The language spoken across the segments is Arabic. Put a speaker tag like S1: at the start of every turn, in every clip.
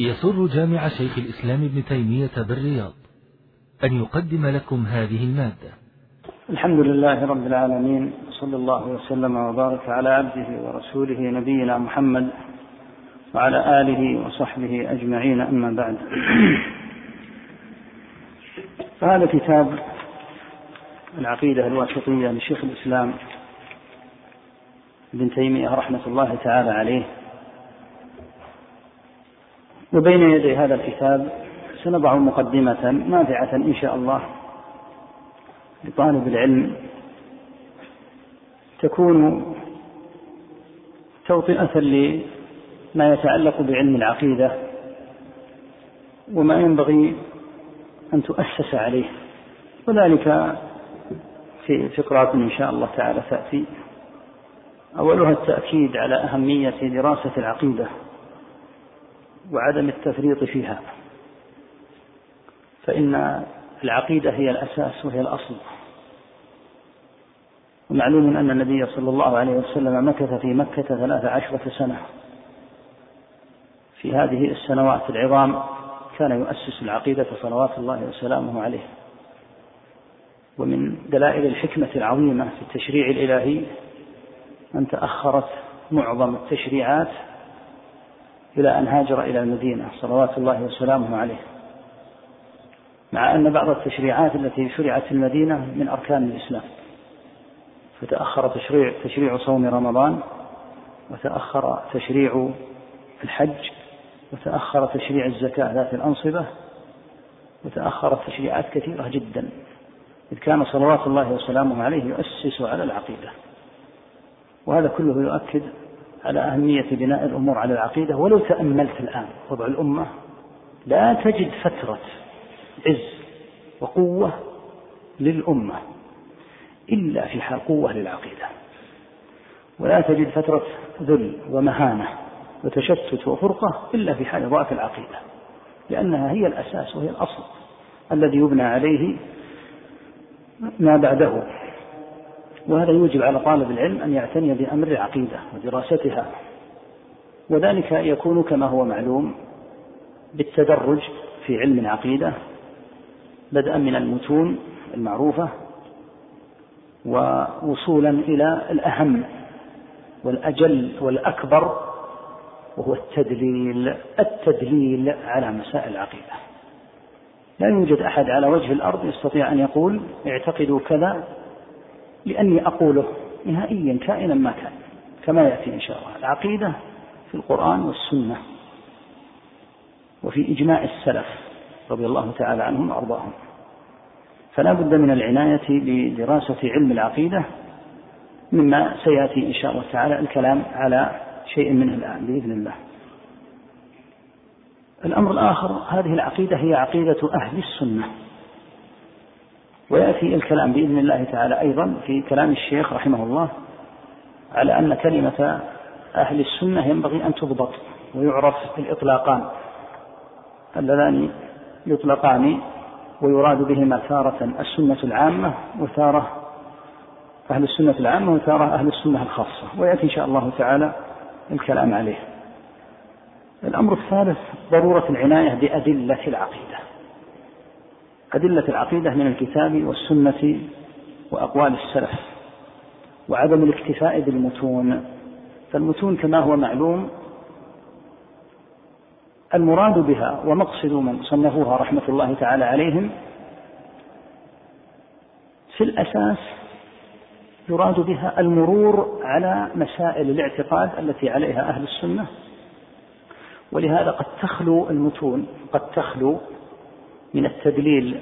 S1: يسر جامع شيخ الإسلام ابن تيمية بالرياض أن يقدم لكم هذه المادة.
S2: الحمد لله رب العالمين صلى الله وسلم وبارك على عبده ورسوله نبينا محمد وعلى آله وصحبه أجمعين أما بعد. فهذا كتاب العقيدة الواسطية لشيخ الإسلام ابن تيمية رحمة الله تعالى عليه. وبين يدي هذا الكتاب سنضع مقدمة نافعة إن شاء الله لطالب العلم. تكون توطئة لما يتعلق بعلم العقيدة وما ينبغي أن تؤسس عليه. وذلك في فقرات إن شاء الله تعالى تأتي. أولها التأكيد على أهمية دراسة العقيدة. وعدم التفريط فيها. فإن العقيدة هي الأساس وهي الأصل. ومعلوم أن النبي صلى الله عليه وسلم مكث في مكة ثلاث عشرة سنة. في هذه السنوات العظام كان يؤسس العقيدة صلوات الله وسلامه عليه. ومن دلائل الحكمة العظيمة في التشريع الإلهي أن تأخرت معظم التشريعات إلى أن هاجر إلى المدينة صلوات الله وسلامه عليه. مع أن بعض التشريعات التي شرعت في المدينة من أركان الإسلام. فتأخر تشريع تشريع صوم رمضان وتأخر تشريع الحج وتأخر تشريع الزكاة ذات الأنصبة وتأخرت تشريعات كثيرة جدا. إذ كان صلوات الله وسلامه عليه يؤسس على العقيدة. وهذا كله يؤكد على أهمية بناء الأمور على العقيدة. ولو تأملت الآن وضع الأمة لا تجد فترة عز وقوة للأمة إلا في حال قوة للعقيدة. ولا تجد فترة ذل ومهانة وتشتت وفرقة إلا في حال ضعف العقيدة لأنها هي الأساس وهي الأصل الذي يبنى عليه ما بعده. وهذا يوجب على طالب العلم أن يعتني بأمر العقيدة ودراستها. وذلك يكون كما هو معلوم بالتدرج في علم العقيدة بدءا من المتون المعروفة ووصولا إلى الأهم والأجل والأكبر وهو التدليل التدليل على مسائل العقيدة. لا يوجد أحد على وجه الأرض يستطيع أن يقول اعتقدوا كذا لأني أقوله نهائيا كائنا ما كان كما يأتي إن شاء الله. العقيدة في القرآن والسنة وفي إجماع السلف رضي الله تعالى عنهم وأرضاهم. فلا بد من العناية بدراسة علم العقيدة مما سيأتي إن شاء الله تعالى الكلام على شيء منه الآن بإذن الله. الأمر الآخر هذه العقيدة هي عقيدة أهل السنة. ويأتي الكلام بإذن الله تعالى أيضا في كلام الشيخ رحمه الله على أن كلمة أهل السنة ينبغي أن تضبط ويعرف الإطلاقان. اللذان يطلقان ويراد بهما تارة السنة العامة وتارة أهل السنة العامة وتارة أهل السنة الخاصة. ويأتي إن شاء الله تعالى الكلام عليه. الأمر الثالث ضرورة العناية بأدلة العقيدة. أدلة العقيدة من الكتاب والسنة وأقوال السلف وعدم الاكتفاء بالمتون. فالمتون كما هو معلوم المراد بها ومقصد من صنفوها رحمة الله تعالى عليهم في الأساس يراد بها المرور على مسائل الاعتقاد التي عليها أهل السنة. ولهذا قد تخلو المتون قد تخلو من التدليل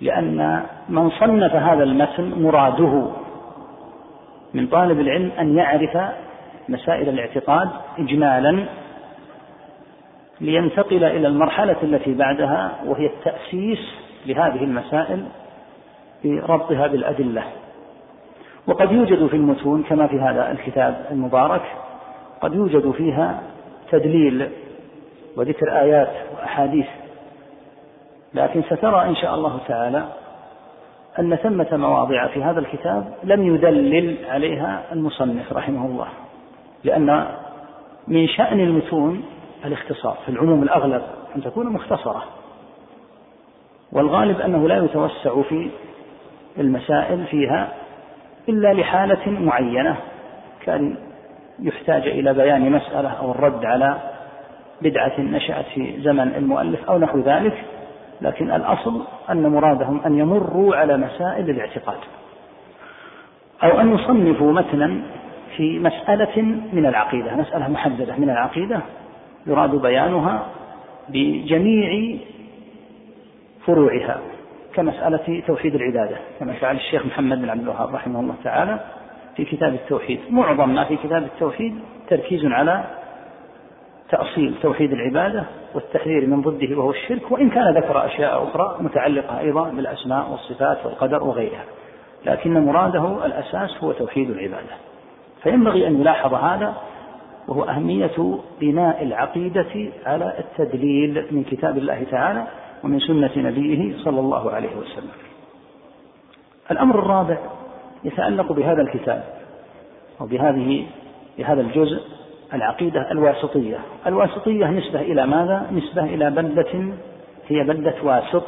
S2: لأن من صنف هذا المتن مراده من طالب العلم أن يعرف مسائل الاعتقاد إجمالا لينتقل إلى المرحلة التي بعدها وهي التأسيس لهذه المسائل بربطها بالأدلة. وقد يوجد في المتون كما في هذا الكتاب المبارك قد يوجد فيها تدليل وذكر آيات وأحاديث لكن سترى إن شاء الله تعالى أن ثمة مواضع في هذا الكتاب لم يدلل عليها المصنف رحمه الله لأن من شأن المتون الاختصار في العموم الأغلب أن تكون مختصرة والغالب أنه لا يتوسع في المسائل فيها إلا لحالة معينة كان يحتاج إلى بيان مسألة أو الرد على بدعة نشأت في زمن المؤلف أو نحو ذلك. لكن الأصل أن مرادهم أن يمروا على مسائل الاعتقاد أو أن يصنفوا متنا في مسألة من العقيدة مسألة محددة من العقيدة يراد بيانها بجميع فروعها كمسألة توحيد العبادة كما فعل الشيخ محمد بن عبد الوهاب رحمه الله تعالى في كتاب التوحيد. معظم ما في كتاب التوحيد تركيز على تأصيل توحيد العبادة والتحذير من ضده وهو الشرك وإن كان ذكر أشياء أخرى متعلقة أيضا بالأسماء والصفات والقدر وغيرها لكن مراده الأساس هو توحيد العبادة فينبغي أن يلاحظ هذا وهو أهمية بناء العقيدة على التدليل من كتاب الله تعالى ومن سنة نبيه صلى الله عليه وسلم. الأمر الرابع يتعلق بهذا الكتاب أو بهذه بهذا الجزء العقيدة الواسطية الواسطية نسبة إلى ماذا؟ نسبة إلى بلدة هي بلدة واسط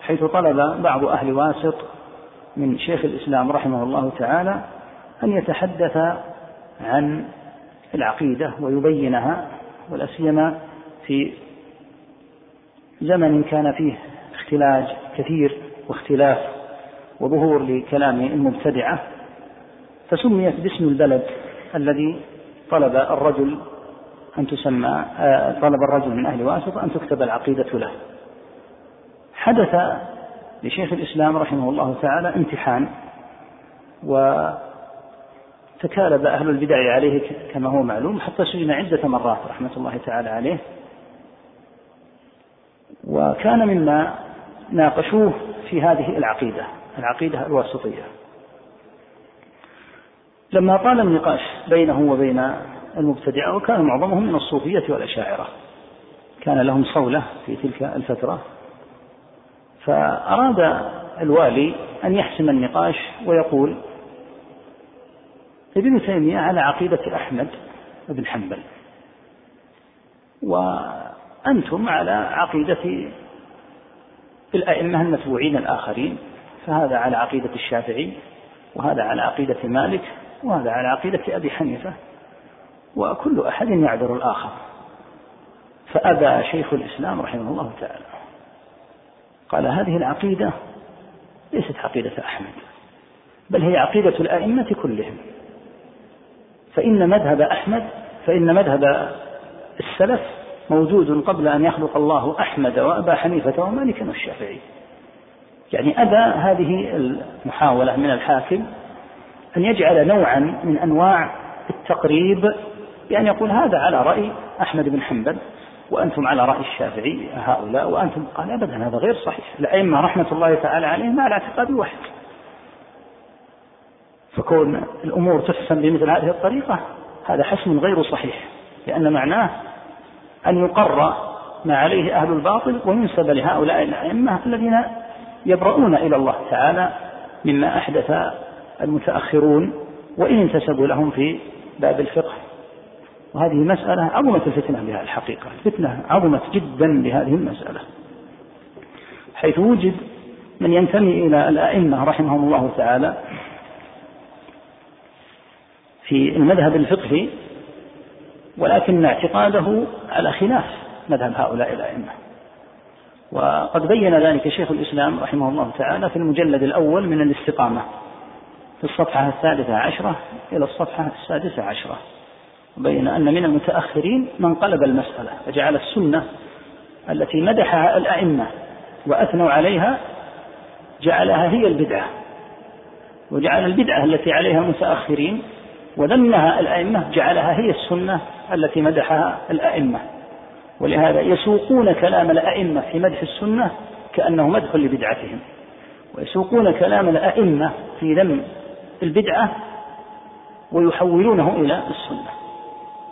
S2: حيث طلب بعض أهل واسط من شيخ الإسلام رحمه الله تعالى أن يتحدث عن العقيدة ويبينها ولا سيما في زمن كان فيه اختلاج كثير واختلاف وظهور لكلام المبتدعة فسميت باسم البلد الذي طلب الرجل أن تسمى آه، طلب الرجل من أهل واسط أن تكتب العقيدة له. حدث لشيخ الإسلام رحمه الله تعالى امتحان وتكالب أهل البدع عليه كما هو معلوم حتى سجن عدة مرات رحمة الله تعالى عليه. وكان مما ناقشوه في هذه العقيدة العقيدة الواسطية. لما طال النقاش بينه وبين المبتدعة وكان معظمهم من الصوفية والأشاعرة. كان لهم صولة في تلك الفترة. فأراد الوالي أن يحسم النقاش ويقول ابن تيمية على عقيدة أحمد بن حنبل وأنتم على عقيدة الأئمة المتبوعين الآخرين فهذا على عقيدة الشافعي وهذا على عقيدة مالك وهذا على عقيدة أبي حنيفة. وكل أحد يعذر الآخر. فأبى شيخ الإسلام رحمه الله تعالى. قال هذه العقيدة ليست عقيدة أحمد بل هي عقيدة الأئمة كلهم. فإن مذهب أحمد فإن مذهب السلف موجود قبل أن يخلق الله أحمد وأبا حنيفة ومالكا والشافعي. يعني أبى هذه المحاولة من الحاكم أن يجعل نوعا من أنواع التقريب بأن يقول هذا على رأي أحمد بن حنبل وأنتم على رأي الشافعي هؤلاء وأنتم قال أبدا هذا غير صحيح. الأئمة رحمة الله تعالى عليهم على اعتقاد واحد. فكون الأمور تحسن بمثل هذه الطريقة هذا حسم غير صحيح لأن معناه أن يقر ما عليه أهل الباطل وينسب لهؤلاء الأئمة الذين يبرؤون إلى الله تعالى مما أحدث المتأخرون وإن انتسبوا لهم في باب الفقه. وهذه مسألة عظمت الفتنة بها الحقيقة. الفتنة عظمت جدا بهذه المسألة. حيث وجد من ينتمي إلى الأئمة رحمهم الله تعالى في المذهب الفقهي ولكن اعتقاده على خلاف مذهب هؤلاء الأئمة. وقد بين ذلك شيخ الإسلام رحمه الله تعالى في المجلد الأول من الاستقامة. في الصفحة الثالثة عشرة إلى الصفحة السادسة عشرة بين أن من المتأخرين من قلب المسألة فجعل السنة التي مدحها الأئمة وأثنوا عليها جعلها هي البدعة وجعل البدعة التي عليها المتأخرين وذمها الأئمة جعلها هي السنة التي مدحها الأئمة ولهذا يسوقون كلام الأئمة في مدح السنة كأنه مدح لبدعتهم ويسوقون كلام الأئمة في ذم البدعة ويحولونه إلى السنة.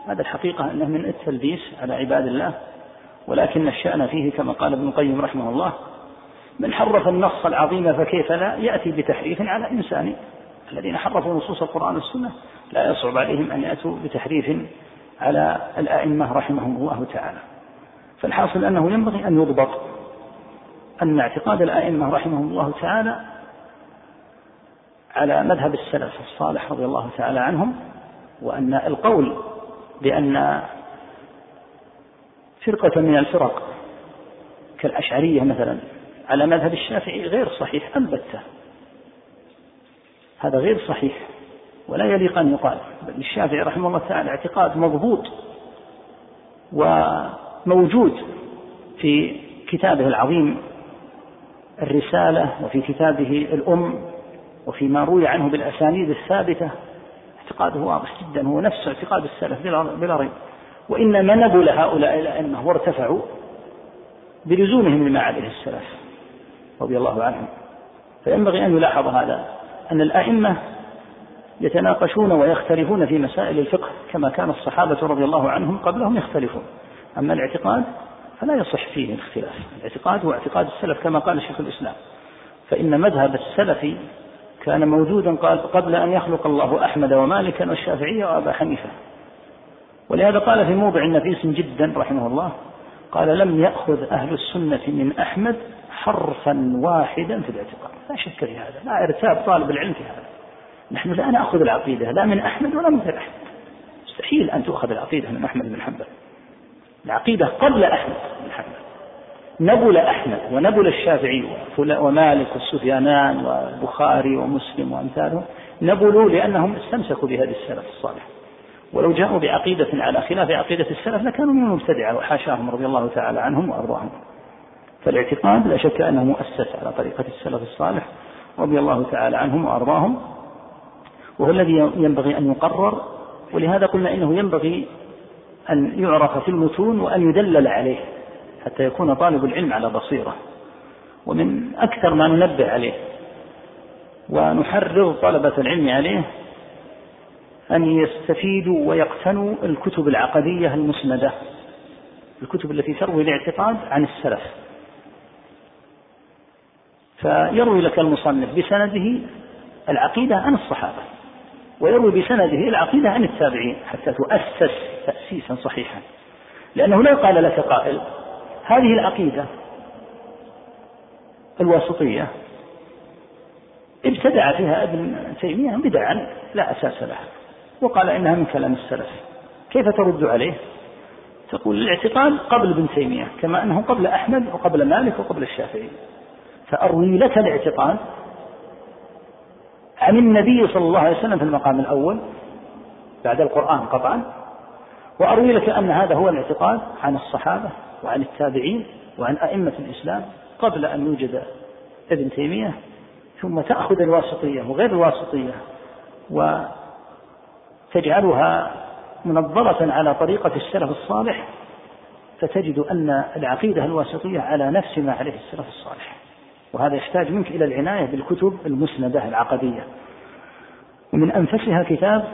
S2: هذا الحقيقة أنه من التلبيس على عباد الله ولكن الشأن فيه كما قال ابن القيم رحمه الله من حرف النص العظيم فكيف لا؟ يأتي بتحريف على إنسان. الذين حرفوا نصوص القرآن والسنة لا يصعب عليهم أن يأتوا بتحريف على الأئمة رحمهم الله تعالى. فالحاصل أنه ينبغي أن يضبط أن اعتقاد الأئمة رحمهم الله تعالى على مذهب السلف الصالح رضي الله تعالى عنهم وأن القول بأن فرقة من الفرق كالأشعرية مثلا على مذهب الشافعي غير صحيح البتة هذا غير صحيح ولا يليق أن يقال. بل الشافعي رحمه الله تعالى اعتقاد مضبوط وموجود في كتابه العظيم الرسالة وفي كتابه الأم وفيما روي عنه بالأسانيد الثابتة اعتقاده واضح جدا هو نفس اعتقاد السلف بلا ريب وإنما نبل هؤلاء الأئمة وارتفعوا بلزومهم لما عليه السلف رضي الله عنهم. فينبغي أن يلاحظ هذا أن الأئمة يتناقشون ويختلفون في مسائل الفقه كما كان الصحابة رضي الله عنهم قبلهم يختلفون. أما الاعتقاد فلا يصح فيه الاختلاف. الاعتقاد هو اعتقاد السلف كما قال شيخ الإسلام. فإن مذهب السلف كان موجودا قبل أن يخلق الله أحمد ومالكا والشافعية وأبا حنيفة. ولهذا قال في موضع نفيس جدا رحمه الله قال لم يأخذ أهل السنة من أحمد حرفا واحدا في الاعتقاد. لا شك في هذا لا ارتاب طالب العلم في هذا. نحن لا نأخذ العقيدة لا من أحمد ولا من غير أحمد. مستحيل أن تؤخذ العقيدة من أحمد بن حنبل. العقيدة قبل أحمد بن حنبل. نبل أحمد ونبل الشافعي ومالك والسفيانان والبخاري ومسلم وأمثالهم نبلوا لأنهم استمسكوا بهذه السلف الصالح. ولو جاءوا بعقيدة على خلاف عقيدة السلف لكانوا من المبتدعة وحاشاهم رضي الله تعالى عنهم وأرضاهم. فالاعتقاد لا شك أنه مؤسس على طريقة السلف الصالح رضي الله تعالى عنهم وأرضاهم. وهو الذي ينبغي أن يقرر ولهذا قلنا إنه ينبغي أن يعرف في المتون وأن يدلل عليه. حتى يكون طالب العلم على بصيرة. ومن أكثر ما ننبه عليه ونحرض طلبة العلم عليه أن يستفيدوا ويقتنوا الكتب العقدية المسندة الكتب التي تروي الاعتقاد عن السلف. فيروي لك المصنف بسنده العقيدة عن الصحابة ويروي بسنده العقيدة عن التابعين حتى تؤسس تأسيسا صحيحا لأنه لو قال لك قائل هذه العقيدة الواسطية ابتدع فيها ابن تيمية بدعا لا أساس لها وقال إنها من كلام السلف. كيف ترد عليه؟ تقول الاعتقاد قبل ابن تيمية كما أنه قبل أحمد وقبل مالك وقبل الشافعي. فأروي لك الاعتقاد عن النبي صلى الله عليه وسلم في المقام الأول بعد القرآن قطعا وأروي لك أن هذا هو الاعتقاد عن الصحابة. وعن التابعين وعن أئمة الإسلام قبل أن يوجد ابن تيمية ثم تأخذ الواسطية وغير الواسطية وتجعلها منظرة على طريقة السلف الصالح فتجد أن العقيدة الواسطية على نفس ما عليه السلف الصالح. وهذا يحتاج منك إلى العناية بالكتب المسندة العقدية. ومن أنفسها كتاب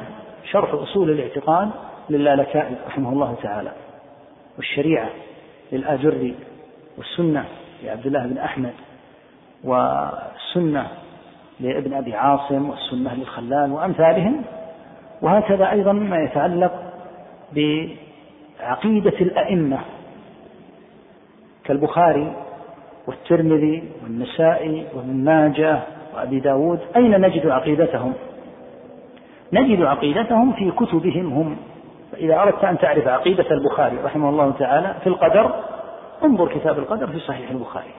S2: شرح أصول الاعتقاد للالكائي رحمه الله تعالى والشريعة. للآجري والسنة لعبد الله بن أحمد والسنة لابن أبي عاصم والسنة للخلال وأمثالهم وهكذا أيضا ما يتعلق بعقيدة الأئمة كالبخاري والترمذي والنسائي وابن ماجه وأبي داود. أين نجد عقيدتهم؟ نجد عقيدتهم في كتبهم هم فإذا أردت أن تعرف عقيدة البخاري رحمه الله تعالى في القدر انظر كتاب القدر في صحيح البخاري.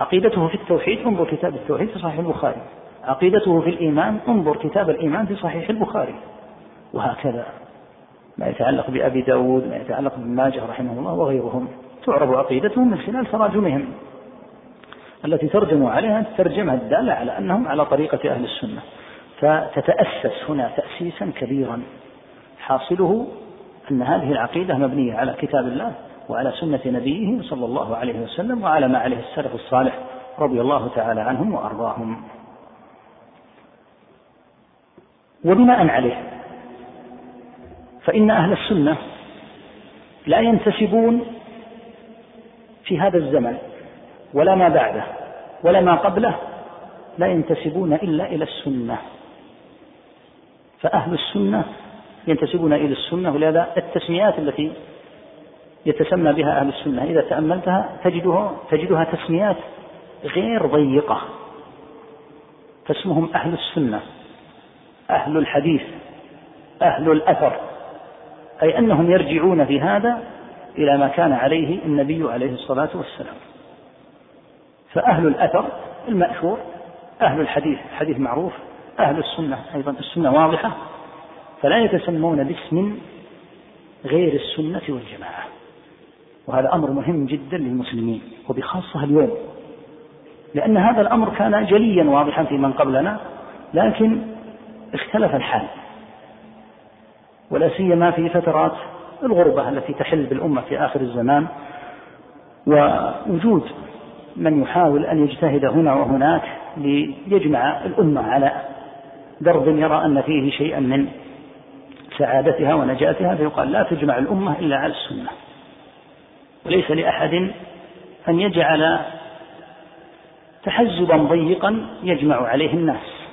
S2: عقيدته في التوحيد انظر كتاب التوحيد في صحيح البخاري. عقيدته في الإيمان انظر كتاب الإيمان في صحيح البخاري. وهكذا. ما يتعلق بأبي داود ما يتعلق بابن ماجه رحمه الله وغيرهم. تعرف عقيدتهم من خلال تراجمهم. التي ترجموا عليها الترجمة الدالة على أنهم على طريقة أهل السنة. فتتأسس هنا تأسيسا كبيرا. حاصله أن هذه العقيدة مبنية على كتاب الله وعلى سنة نبيه صلى الله عليه وسلم وعلى ما عليه السلف الصالح رضي الله تعالى عنهم وأرضاهم. وبناء عليه فإن أهل السنة لا ينتسبون في هذا الزمن ولا ما بعده ولا ما قبله لا ينتسبون إلا إلى السنة. فأهل السنة ينتسبون إلى السنة ولهذا التسميات التي يتسمى بها أهل السنة إذا تأملتها تجدها تجدها تسميات غير ضيقة فاسمهم أهل السنة أهل الحديث أهل الأثر أي أنهم يرجعون في هذا إلى ما كان عليه النبي عليه الصلاة والسلام. فأهل الأثر المأثور أهل الحديث الحديث معروف أهل السنة أيضا السنة واضحة فلا يتسمون باسم غير السنة والجماعة. وهذا أمر مهم جدا للمسلمين وبخاصة اليوم. لأن هذا الأمر كان جليا واضحا في من قبلنا لكن اختلف الحال. ولا سيما في فترات الغربة التي تحل بالأمة في آخر الزمان. ووجود من يحاول أن يجتهد هنا وهناك ليجمع الأمة على درب يرى أن فيه شيئا من سعادتها ونجاتها فيقال لا تجمع الأمة إلا على السنة. وليس لأحد أن يجعل تحزبا ضيقا يجمع عليه الناس.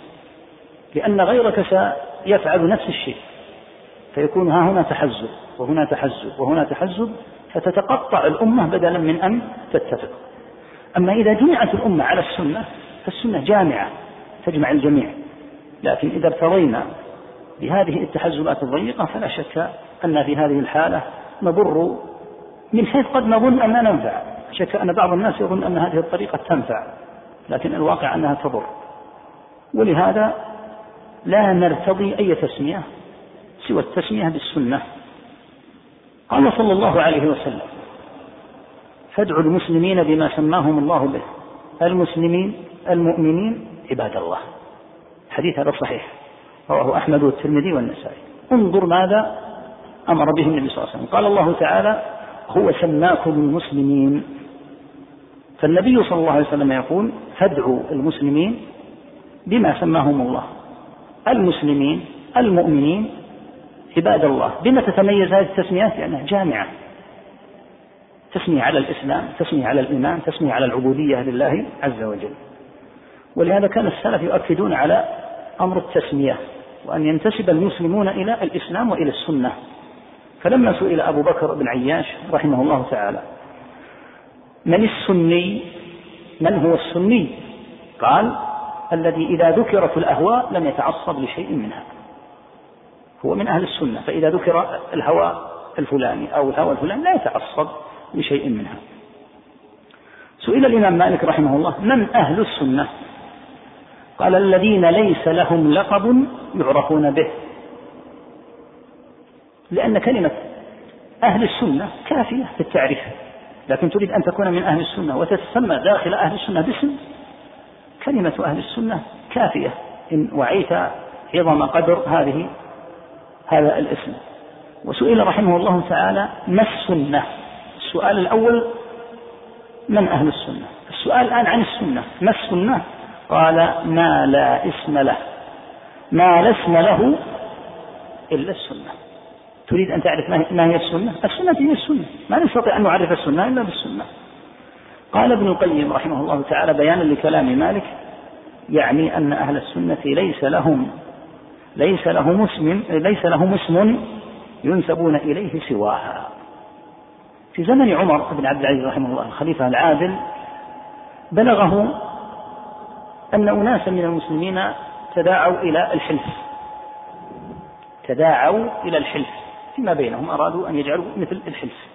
S2: لأن غيرك سيفعل نفس الشيء. فيكون ها هنا تحزب وهنا تحزب وهنا تحزب فتتقطع الأمة بدلا من أن تتفق. أما إذا جمعت الأمة على السنة فالسنة جامعة تجمع الجميع. لكن إذا ارتضينا بهذه التحزبات الضيقة فلا شك أن في هذه الحالة نضر من حيث قد نظن أننا ننفع. شك أن بعض الناس يظن أن هذه الطريقة تنفع لكن الواقع أنها تضر ولهذا لا نرتضي أي تسمية سوى التسمية بالسنة. قال صلى الله عليه وسلم فادعوا المسلمين بما سماهم الله به المسلمين المؤمنين عباد الله. حديث هذا صحيح. رواه أحمد والترمذي والنسائي. انظر ماذا أمر به النبي صلى الله عليه وسلم. قال الله تعالى هو سماكم المسلمين. فالنبي صلى الله عليه وسلم يقول فادعوا المسلمين بما سماهم الله. المسلمين المؤمنين عباد الله. بما تتميز هذه التسميات؟ لأنها جامعة. تسمية على الإسلام تسمية على الإيمان تسمية على العبودية لله عز وجل. ولهذا كان السلف يؤكدون على أمر التسمية. وأن ينتسب المسلمون إلى الإسلام وإلى السنة. فلما سئل أبو بكر بن عياش رحمه الله تعالى من السني؟ من هو السني؟ قال الذي إذا ذكرت الأهواء لم يتعصب لشيء منها. هو من أهل السنة فإذا ذكر الهوى الفلاني أو الهوى الفلاني لا يتعصب لشيء منها. سئل الإمام مالك رحمه الله من أهل السنة؟ قال الذين ليس لهم لقب يعرفون به. لأن كلمة أهل السنة كافية في التعريف. لكن تريد أن تكون من أهل السنة وتتسمى داخل أهل السنة باسم كلمة أهل السنة كافية. إن وعيت عظم قدر هذه هذا الاسم. وسئل رحمه الله تعالى ما السنة؟ السؤال الأول من أهل السنة؟ السؤال الآن عن السنة. ما السنة؟ قال ما لا اسم له. ما لا اسم له إلا السنة. تريد أن تعرف ما هي السنة؟ السنة هي السنة. ما نستطيع أن نعرف السنة إلا بالسنة. قال ابن القيم رحمه الله تعالى بيانا لكلام مالك يعني أن أهل السنة ليس لهم ليس لهم اسم ليس لهم اسم ينسبون إليه سواها. في زمن عمر بن عبد العزيز رحمه الله الخليفة العادل بلغه أن أناسا من المسلمين تداعوا إلى الحلف. تداعوا إلى الحلف. فيما بينهم أرادوا أن يجعلوا مثل الحلف.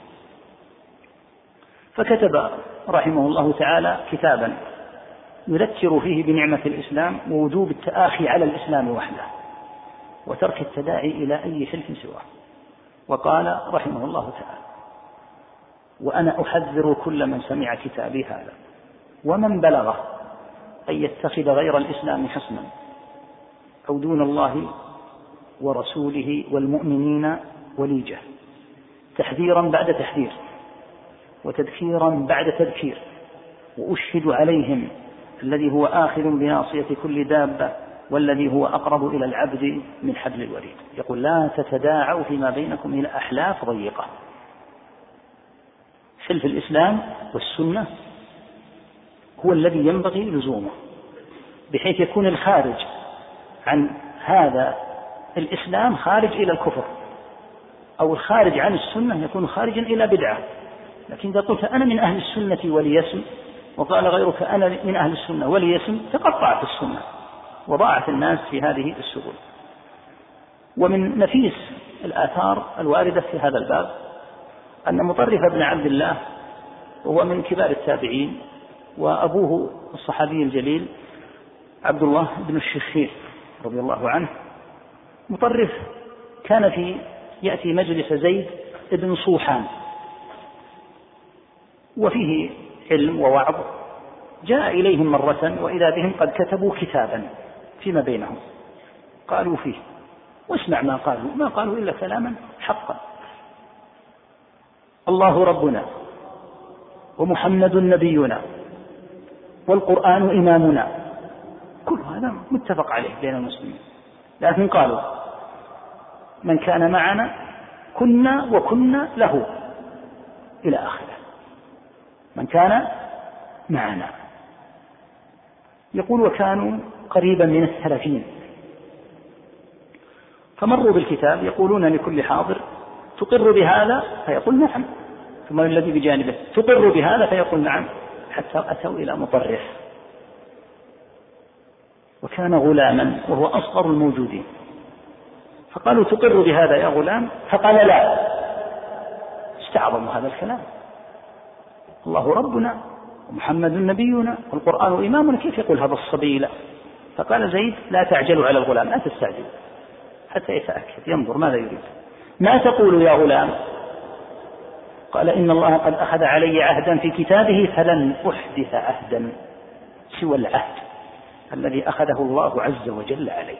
S2: فكتب رحمه الله تعالى كتابا يذكر فيه بنعمة الإسلام ووجوب التآخي على الإسلام وحده وترك التداعي إلى أي حلف سواه. وقال رحمه الله تعالى وأنا أحذر كل من سمع كتابي هذا ومن بلغه أن يتخذ غير الإسلام حسنا. أو دون الله ورسوله والمؤمنين وليجة. تحذيرا بعد تحذير. وتذكيرا بعد تذكير وأشهد عليهم الذي هو آخذ بناصية كل دابة والذي هو أقرب إلى العبد من حبل الوريد. يقول لا تتداعوا فيما بينكم إلى أحلاف ضيقة. حلف الإسلام والسنة هو الذي ينبغي لزومه بحيث يكون الخارج عن هذا الإسلام خارج إلى الكفر أو الخارج عن السنة يكون خارجا إلى بدعة. لكن إذا قلت أنا من أهل السنة ولي اسم وقال غيرك أنا من أهل السنة ولي اسم تقطعت السنة وضاعت الناس في هذه السبل. ومن نفيس الآثار الواردة في هذا الباب أن مطرف بن عبد الله وهو من كبار التابعين وأبوه الصحابي الجليل عبد الله بن الشخير رضي الله عنه. مطرف كان في يأتي مجلس زيد بن صوحان. وفيه علم ووعظ. جاء إليهم مرة وإذا بهم قد كتبوا كتابا فيما بينهم. قالوا فيه. واسمع ما قالوا. ما قالوا إلا كلاما حقا. الله ربنا ومحمد نبينا والقرآن إمامنا. كل هذا متفق عليه بين المسلمين. لكن قالوا من كان معنا كنا وكنا له. إلى آخره. من كان معنا. يقول وكانوا قريبا من الثلاثين فمروا بالكتاب يقولون لكل حاضر تقر بهذا فيقول نعم. ثم الذي بجانبه تقر بهذا فيقول نعم. حتى أتوا إلى مطرف. وكان غلاما وهو أصغر الموجودين. فقالوا تقر بهذا يا غلام؟ فقال لا. استعظموا هذا الكلام. الله ربنا ومحمد نبينا والقرآن إمامنا كيف يقول هذا الصبي؟ لا. فقال زيد لا تعجلوا على الغلام لا تستعجل حتى يتأكد ينظر ماذا يريد. ما تقول يا غلام؟ قال إن الله قد أخذ علي عهدا في كتابه فلن أحدث عهدا سوى العهد الذي أخذه الله عز وجل علي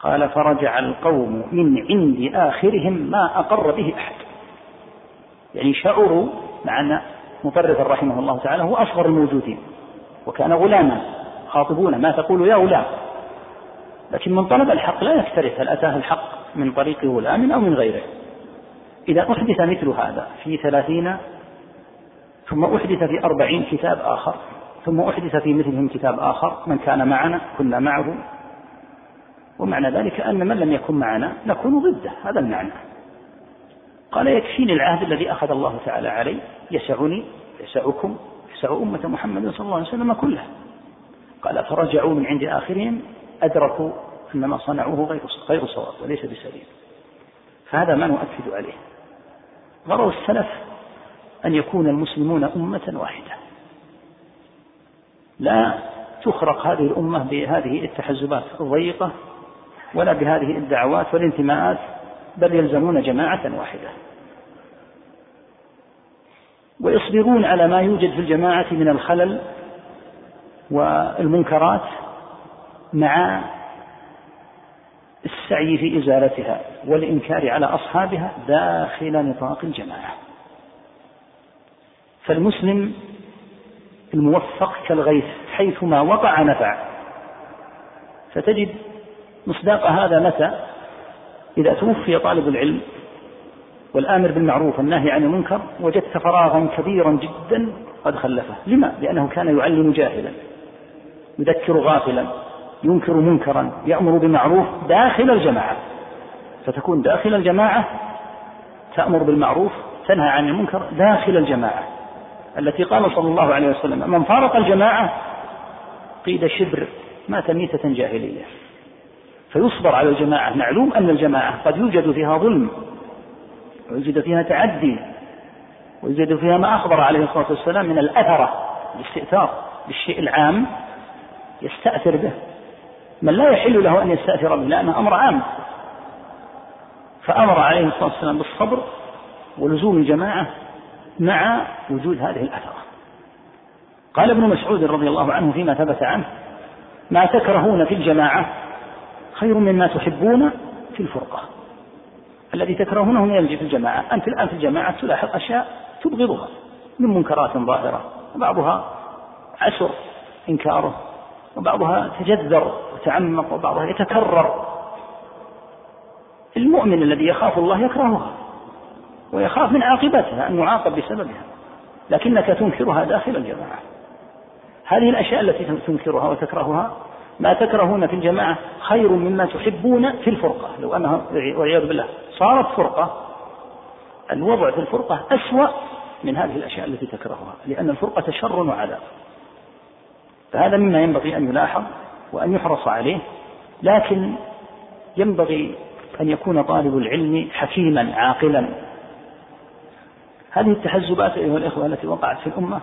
S2: قال فرجع القوم من عند آخرهم ما أقر به أحد. يعني شعروا مع أن مطرف رحمه الله تعالى هو أصغر الموجودين وكان غلاما خاطبونه ما تقول يا غلام. لكن من طلب الحق لا يكترث هل أتاه الحق من طريق غلام أو من غيره؟ إذا أحدث مثل هذا في ثلاثين ثم أحدث في أربعين كتاب آخر ثم أحدث في مثلهم كتاب آخر من كان معنا كنا معه. ومعنى ذلك أن من لم يكن معنا نكون ضده هذا المعنى. قال يكفيني العهد الذي أخذ الله تعالى علي يسعني يسعكم يسع أمة محمد صلى الله عليه وسلم كلها. قال فرجعوا من عند آخرهم أدركوا أن ما صنعوه غير غير صواب وليس بسليم. فهذا ما نؤكد عليه. غرض السلف أن يكون المسلمون أمة واحدة. لا تخرق هذه الأمة بهذه التحزبات الضيقة ولا بهذه الدعوات والانتماءات بل يلزمون جماعة واحدة. ويصبرون على ما يوجد في الجماعة من الخلل والمنكرات مع السعي في إزالتها. والإنكار على أصحابها داخل نطاق الجماعة. فالمسلم الموفق كالغيث حيثما وقع نفع. فتجد مصداق هذا متى؟ إذا توفي طالب العلم والآمر بالمعروف والنهي عن المنكر وجدت فراغا كبيرا جدا قد خلفه. لما؟ لأنه كان يعلم جاهلا يذكر غافلا ينكر منكرا يأمر بمعروف داخل الجماعة. فتكون داخل الجماعة تأمر بالمعروف تنهى عن المنكر داخل الجماعة. التي قال صلى الله عليه وسلم من فارق الجماعة قيد شبر مات ميتة جاهلية. فيصبر على الجماعة. معلوم أن الجماعة قد يوجد فيها ظلم ويوجد فيها تعدي ويوجد فيها ما أخبر عليه الصلاة والسلام من الأثرة الاستئثار بالشيء العام يستأثر به. من لا يحل له أن يستأثر به لأنه أمر عام. فأمر عليه الصلاة والسلام بالصبر ولزوم الجماعة مع وجود هذه الأثرة. قال ابن مسعود رضي الله عنه فيما ثبت عنه ما تكرهون في الجماعة خير مما تحبون في الفرقة. الذي تكرهونه من في الجماعة أنت الآن في الجماعة تلاحظ أشياء تبغضها من منكرات ظاهرة وبعضها عسر إنكاره وبعضها تجذر وتعمق وبعضها يتكرر المؤمن الذي يخاف الله يكرهها ويخاف من عاقبتها أن يعاقب بسببها لكنك تنكرها داخل الجماعة. هذه الأشياء التي تنكرها وتكرهها ما تكرهون في الجماعة خير مما تحبون في الفرقة. لو أنها والعياذ بالله صارت فرقة الوضع في الفرقة أسوأ من هذه الأشياء التي تكرهها لأن الفرقة شر وعذاب. فهذا مما ينبغي أن يلاحظ وأن يحرص عليه لكن ينبغي أن يكون طالب العلم حكيما عاقلا. هذه التحزبات أيها الإخوة التي وقعت في الأمة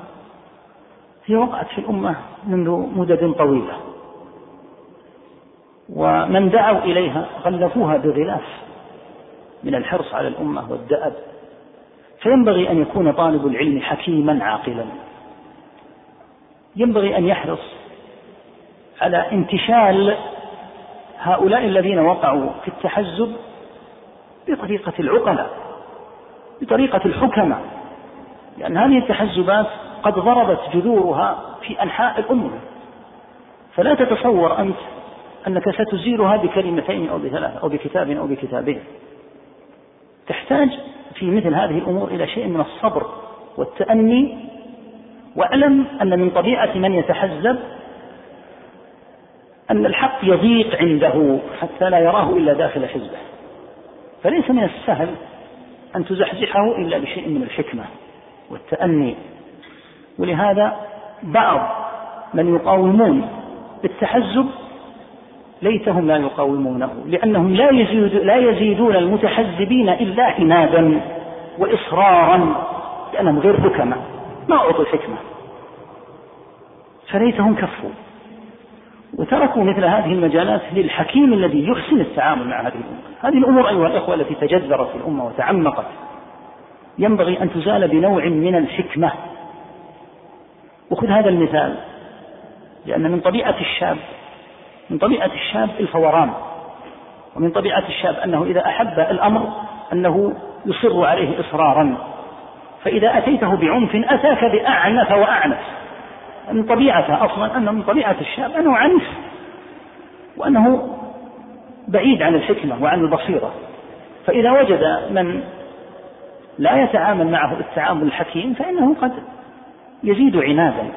S2: هي وقعت في الأمة منذ مدد طويلة. ومن دعوا إليها غلفوها بغلاف من الحرص على الأمة والدأب. فينبغي أن يكون طالب العلم حكيما عاقلا. ينبغي أن يحرص على انتشال هؤلاء الذين وقعوا في التحزب بطريقة العقلاء بطريقة الحكمة لأن هذه التحزبات قد ضربت جذورها في أنحاء الأمة. فلا تتصور أنت أنك ستزيلها بكلمتين أو بثلاثة أو بكتاب أو بكتابين. تحتاج في مثل هذه الأمور إلى شيء من الصبر والتأني وأعلم أن من طبيعة من يتحزب أن الحق يضيق عنده حتى لا يراه إلا داخل حزبه. فليس من السهل أن تزحزحه إلا بشيء من الحكمة والتأني. ولهذا بعض من يقاومون بالتحزب ليتهم لا يقاومونه لأنهم لا, يزيد لا يزيدون المتحزبين إلا عنادا وإصرارا لأنهم غير حكماء ما أعطوا الحكمة فليتهم كفوا. وتركوا مثل هذه المجالات للحكيم الذي يحسن التعامل مع هذه الأمور هذه الأمور أيها الأخوة التي تجذرت في الأمة وتعمقت. ينبغي أن تزال بنوع من الحكمة. وخذ هذا المثال لأن من طبيعة الشاب من طبيعة الشاب الفوران ومن طبيعة الشاب أنه إذا أحب الأمر أنه يصر عليه إصرارا. فإذا أتيته بعنف أتاك بأعنف وأعنف. من طبيعته أصلا أنه من طبيعة الشاب أنه عنف وأنه بعيد عن الحكمة وعن البصيرة. فإذا وجد من لا يتعامل معه التعامل الحكيم فإنه قد يزيد عنادا.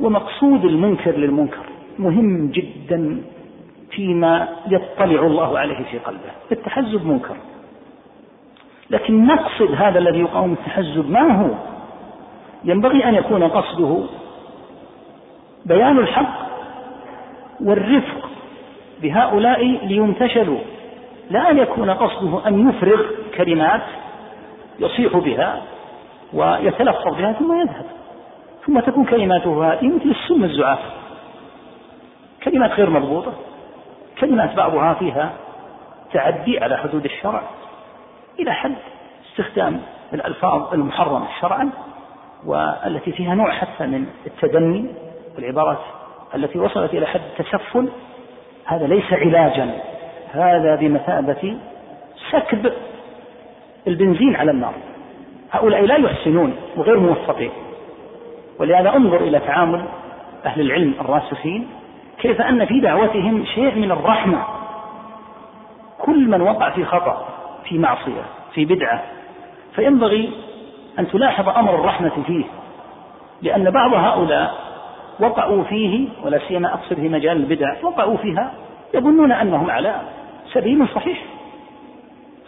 S2: ومقصود المنكر للمنكر مهم جدا فيما يطلع الله عليه في قلبه التحزب منكر. لكن نقصد هذا الذي يقاوم التحزب ما هو؟ ينبغي أن يكون قصده بيان الحق والرفق بهؤلاء لينتشلوا لا أن يكون قصده أن يفرغ كلمات يصيح بها ويتلفظ بها ثم يذهب. ثم تكون كلماته هذه مثل السم الزعاف. كلمات غير مضبوطة. كلمات بعضها فيها تعدي على حدود الشرع. إلى حد استخدام الألفاظ المحرمة شرعا والتي فيها نوع حتى من التدني. والعبارات التي وصلت إلى حد التسفل هذا ليس علاجا هذا بمثابة سكب البنزين على النار. هؤلاء لا يحسنون وغير موفقين. ولهذا انظر إلى تعامل أهل العلم الراسخين كيف أن في دعوتهم شيء من الرحمة. كل من وقع في خطأ في معصية في بدعة فينبغي أن تلاحظ أمر الرحمة فيه لأن بعض هؤلاء وقعوا فيه ولا سيما أقصد في مجال البدع وقعوا فيها يظنون أنهم على سبيل صحيح.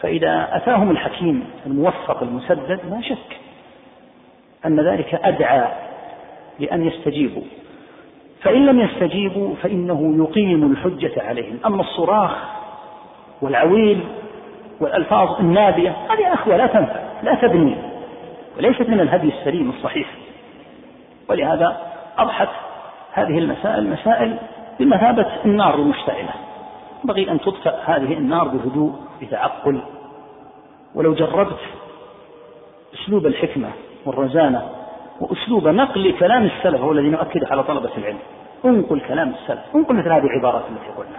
S2: فإذا أتاهم الحكيم الموفق المسدد لا شك أن ذلك أدعى لأن يستجيبوا. فإن لم يستجيبوا فإنه يقيم الحجة عليهم. أما الصراخ والعويل والألفاظ النابية هذه أخوة لا تنفع لا تبني وليست من الهدي السليم الصحيح. ولهذا أضحت هذه المسائل مسائل بمثابة النار المشتعلة. ينبغي أن تطفأ هذه النار بهدوء بتعقل. ولو جربت أسلوب الحكمة والرزانة وأسلوب نقل كلام السلف هو الذي نؤكده على طلبة العلم. انقل كلام السلف انقل مثل هذه العبارات التي قلنا.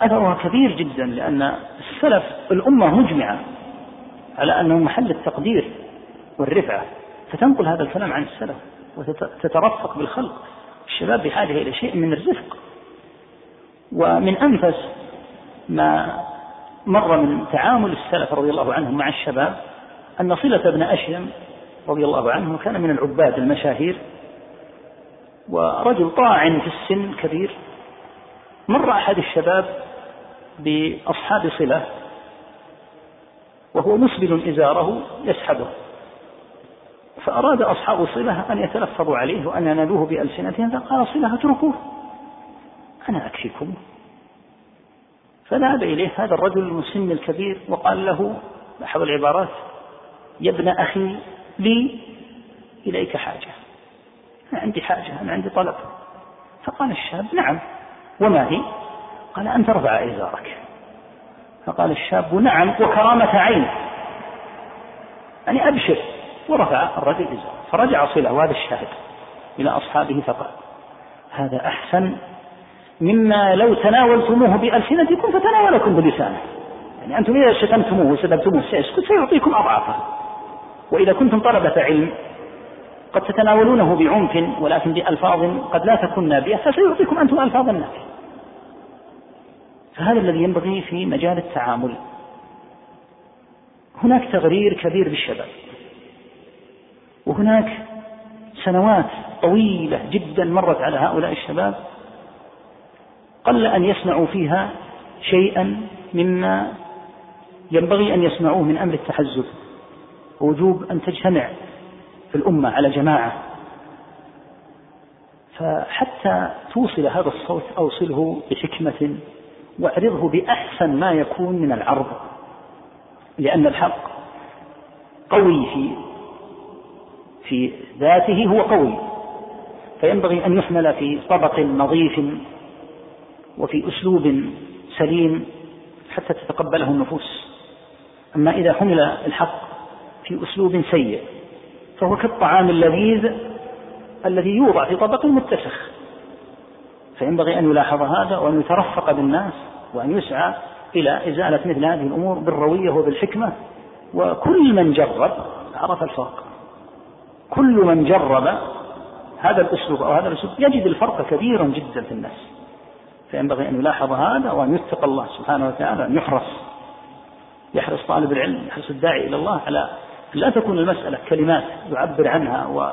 S2: أثرها كبير جدا لأن السلف الأمة مجمعة على أنه محل التقدير والرفعة. فتنقل هذا الكلام عن السلف. وتترفق بالخلق. الشباب بحاجة إلى شيء من الرفق ومن أنفس ما مر من تعامل السلف رضي الله عنهم مع الشباب أن صلة بن أشيم رضي الله عنه كان من العباد المشاهير ورجل طاعن في السن كبير. مر أحد الشباب بأصحاب صلة وهو مسبل إزاره يسحبه. فأراد أصحاب صلة أن يتلفظوا عليه وأن ينالوه بألسنتهم فقال صلة أتركوه أنا أكفيكم فذهب إليه هذا الرجل المسن الكبير وقال له بحول العبارات يا ابن أخي لي إليك حاجة. أنا عندي حاجة أنا عندي طلب. فقال الشاب نعم. وما هي؟ قال أن ترفع إزارك. فقال الشاب نعم وكرامة عين. يعني أبشر. ورفع الرجل إزاره فرجع صلة وهذا الشاهد إلى أصحابه فقال هذا أحسن مما لو تناولتموه بألسنتكم فتناولكم بلسانه. يعني أنتم إذا شتمتموه وسببتموه سيسكت سيعطيكم أضعافه وإذا كنتم طلبة علم قد تتناولونه بعنف ولكن بألفاظ قد لا تكون نابية فسيعطيكم أنتم ألفاظا نابية. فهذا الذي ينبغي في مجال التعامل. هناك تغرير كبير بالشباب. وهناك سنوات طويلة جدا مرت على هؤلاء الشباب قل أن يسمعوا فيها شيئا مما ينبغي أن يسمعوه من أمر التحزب ووجوب أن تجتمع في الأمة على جماعة. فحتى توصل هذا الصوت أوصله بحكمة واعرضه بأحسن ما يكون من العرض لأن الحق قوي في في ذاته هو قوي. فينبغي أن يحمل في طبق نظيف وفي أسلوب سليم حتى تتقبله النفوس. أما إذا حمل الحق في أسلوب سيء فهو كالطعام اللذيذ الذي يوضع في طبق متسخ. فينبغي أن يلاحظ هذا وأن يترفق بالناس وأن يسعى إلى إزالة مثل هذه الأمور بالروية وبالحكمة. وكل من جرب عرف الفرق كل من جرب هذا الأسلوب أو هذا الأسلوب يجد الفرق كبيرا جدا في الناس. فينبغي أن يلاحظ هذا وأن يتقى الله سبحانه وتعالى أن يحرص. يحرص طالب العلم يحرص الداعي إلى الله على لا تكون المسألة كلمات يعبر عنها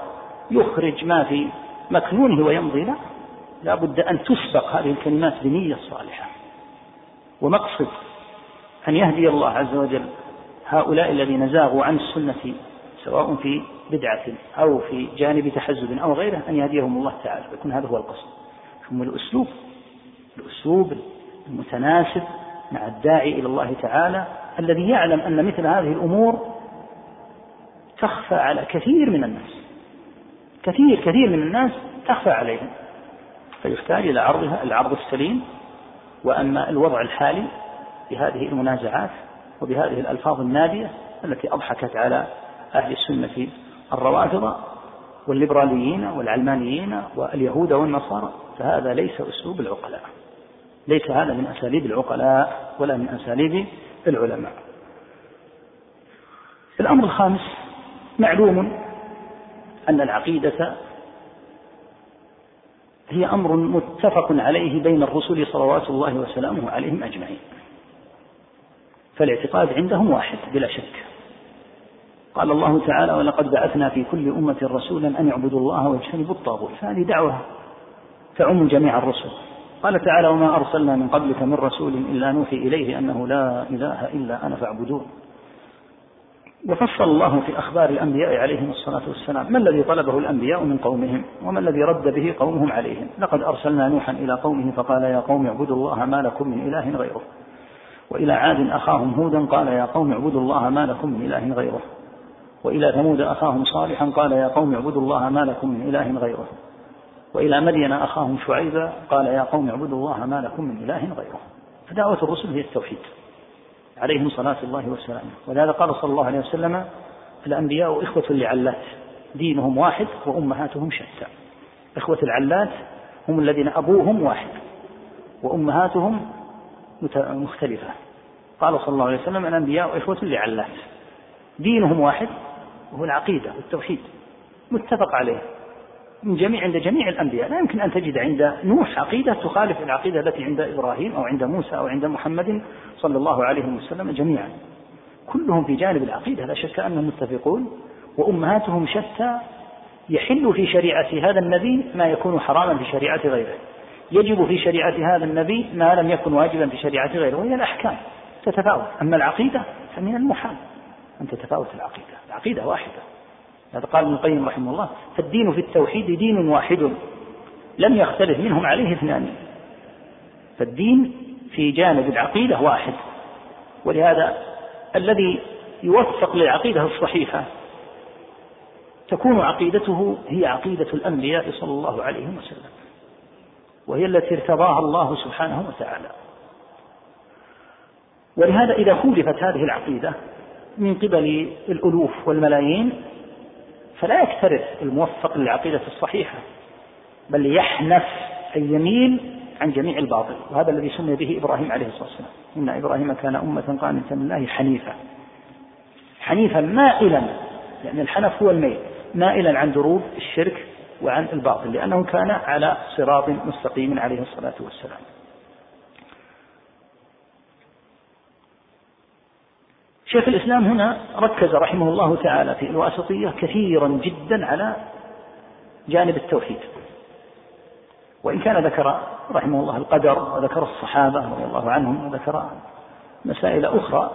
S2: ويخرج ما في مكنونه ويمضي. لا لا بد أن تسبق هذه الكلمات بنية صالحة. ومقصد أن يهدي الله عز وجل هؤلاء الذين زاغوا عن السنة سواء في بدعة أو في جانب تحزب أو غيره أن يهديهم الله تعالى يكون هذا هو القصد. ثم الأسلوب الأسلوب المتناسب مع الداعي إلى الله تعالى الذي يعلم أن مثل هذه الأمور تخفى على كثير من الناس. كثير كثير من الناس تخفى عليهم. فيحتاج إلى عرضها العرض السليم. وأما الوضع الحالي بهذه المنازعات وبهذه الألفاظ النادية التي أضحكت على أهل السنة الروافض والليبراليين والعلمانيين واليهود والنصارى فهذا ليس أسلوب العقلاء. ليس هذا من أساليب العقلاء ولا من أساليب العلماء. الأمر الخامس معلوم أن العقيدة هي أمر متفق عليه بين الرسل صلوات الله وسلامه عليهم أجمعين. فالاعتقاد عندهم واحد بلا شك. قال الله تعالى ولقد بعثنا في كل أمة رسولا أن يعبدوا الله واجتنبوا الطاغوت. فهذه دعوة تعم جميع الرسل. قال تعالى وما أرسلنا من قبلك من رسول إلا نوحي إليه أنه لا إله إلا أنا فاعبدون. وفصل الله في أخبار الأنبياء عليهم الصلاة والسلام ما الذي طلبه الأنبياء من قومهم وما الذي رد به قومهم عليهم؟ لقد أرسلنا نوحا إلى قومه فقال يا قوم اعبدوا الله ما لكم من إله غيره. وإلى عاد أخاهم هودا قال يا قوم اعبدوا الله ما لكم من إله غيره. وإلى ثمود أخاهم صالحا قال يا قوم اعبدوا الله ما لكم من إله غيره. وإلى مدين أخاهم شعيبا قال يا قوم اعبدوا الله ما لكم من إله غيره. فدعوة الرسل هي التوحيد. عليهم صلاة الله وسلامه ولهذا قال صلى الله عليه وسلم الأنبياء إخوة لعلات. دينهم واحد وأمهاتهم شتى. إخوة العلات هم الذين أبوهم واحد وأمهاتهم مختلفة. قال صلى الله عليه وسلم الأنبياء إخوة لعلات. دينهم واحد وهو العقيدة والتوحيد متفق عليه. من جميع عند جميع الأنبياء لا يمكن أن تجد عند نوح عقيدة تخالف العقيدة التي عند إبراهيم أو عند موسى أو عند محمد صلى الله عليه وسلم جميعا. كلهم في جانب العقيدة لا شك أنهم متفقون وأمهاتهم شتى يحل في شريعة هذا النبي ما يكون حراما في شريعة غيره. يجب في شريعة هذا النبي ما لم يكن واجبا في شريعة غيره وهي الأحكام تتفاوت. أما العقيدة فمن المحال. أن تتفاوت العقيدة. العقيدة واحدة. هذا قال ابن القيم رحمه الله فالدين في التوحيد دين واحد. لم يختلف منهم عليه اثنان. فالدين في جانب العقيدة واحد. ولهذا الذي يوفق للعقيدة الصحيحة تكون عقيدته هي عقيدة الأنبياء صلى الله عليه وسلم. وهي التي ارتضاها الله سبحانه وتعالى. ولهذا إذا خولفت هذه العقيدة من قبل الألوف والملايين فلا يكترث الموفق للعقيدة الصحيحة بل يحنف أي يميل عن جميع الباطل وهذا الذي سمي به إبراهيم عليه الصلاة والسلام. إن إبراهيم كان أمة قانتا لله حنيفا حنيفا مائلا لأن الحنف هو الميل مائلا عن دروب الشرك وعن الباطل لأنه كان على صراط مستقيم عليه الصلاة والسلام. شيخ الإسلام هنا ركز رحمه الله تعالى في الواسطية كثيرا جدا على جانب التوحيد. وإن كان ذكر رحمه الله القدر وذكر الصحابة رضي الله عنهم وذكر مسائل أخرى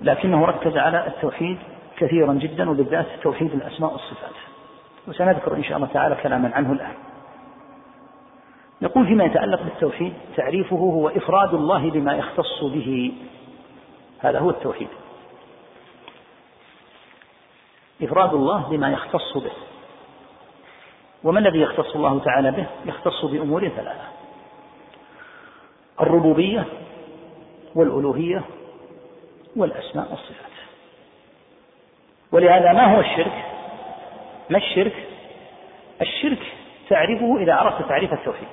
S2: لكنه ركز على التوحيد كثيرا جدا وبالذات توحيد الأسماء والصفات. وسنذكر إن شاء الله تعالى كلاما عنه الآن. يقول فيما يتعلق بالتوحيد تعريفه هو إفراد الله بما يختص به. هذا هو التوحيد. إفراد الله بما يختص به. وما الذي يختص الله تعالى به؟ يختص بأمور ثلاثة. الربوبية والألوهية والأسماء والصفات. ولهذا ما هو الشرك؟ ما الشرك؟ الشرك تعرفه إذا عرفت تعريف التوحيد.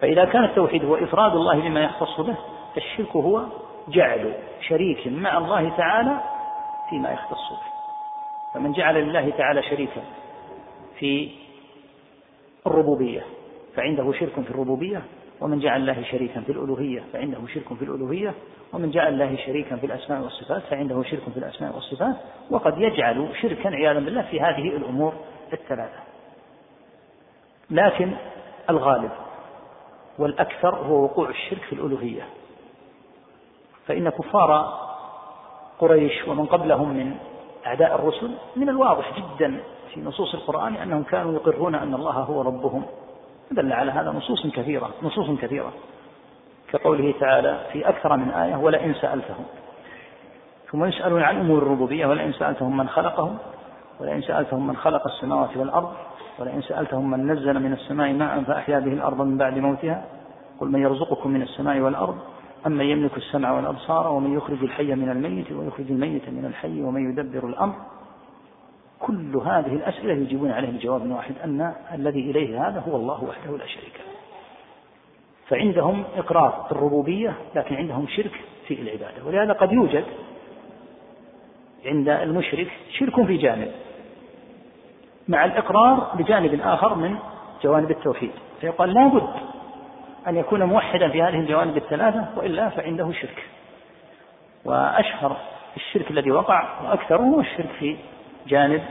S2: فإذا كان التوحيد هو إفراد الله بما يختص به فالشرك هو جعل شريك مع الله تعالى فيما يختص به. فمن جعل لله تعالى شريكا في الربوبية فعنده شرك في الربوبية ومن جعل الله شريكا في الألوهية فعنده شرك في الألوهية ومن جعل الله شريكا في الأسماء والصفات فعنده شرك في الأسماء والصفات وقد يجعل شركا عياذا بالله في هذه الأمور الثلاثة. لكن الغالب والأكثر هو وقوع الشرك في الألوهية. فإن كفار قريش ومن قبلهم من أعداء الرسل من الواضح جدا في نصوص القرآن أنهم كانوا يقرون أن الله هو ربهم. دل على هذا نصوص كثيرة نصوص كثيرة. كقوله تعالى في أكثر من آية ولئن سألتهم. ثم يسألون عن أمور الربوبية ولئن سألتهم من خلقهم. ولئن سألتهم من خلق السماوات والأرض. ولئن سألتهم من نزل من السماء ماء فأحيا به الأرض من بعد موتها. قل من يرزقكم من السماء والأرض. أما يملك السمع والأبصار ومن يخرج الحي من الميت ويخرج الميت من الحي ومن يدبر الأمر كل هذه الأسئلة يجيبون عليها بجواب واحد أن الذي إليه هذا هو الله وحده لا شريك له. فعندهم إقرار بالربوبية لكن عندهم شرك في العبادة. ولهذا قد يوجد عند المشرك شرك في جانب مع الإقرار بجانب آخر من جوانب التوحيد. فيقال لا بد أن يكون موحدا في هذه الجوانب الثلاثة وإلا فعنده شرك. وأشهر الشرك الذي وقع وأكثره هو الشرك في جانب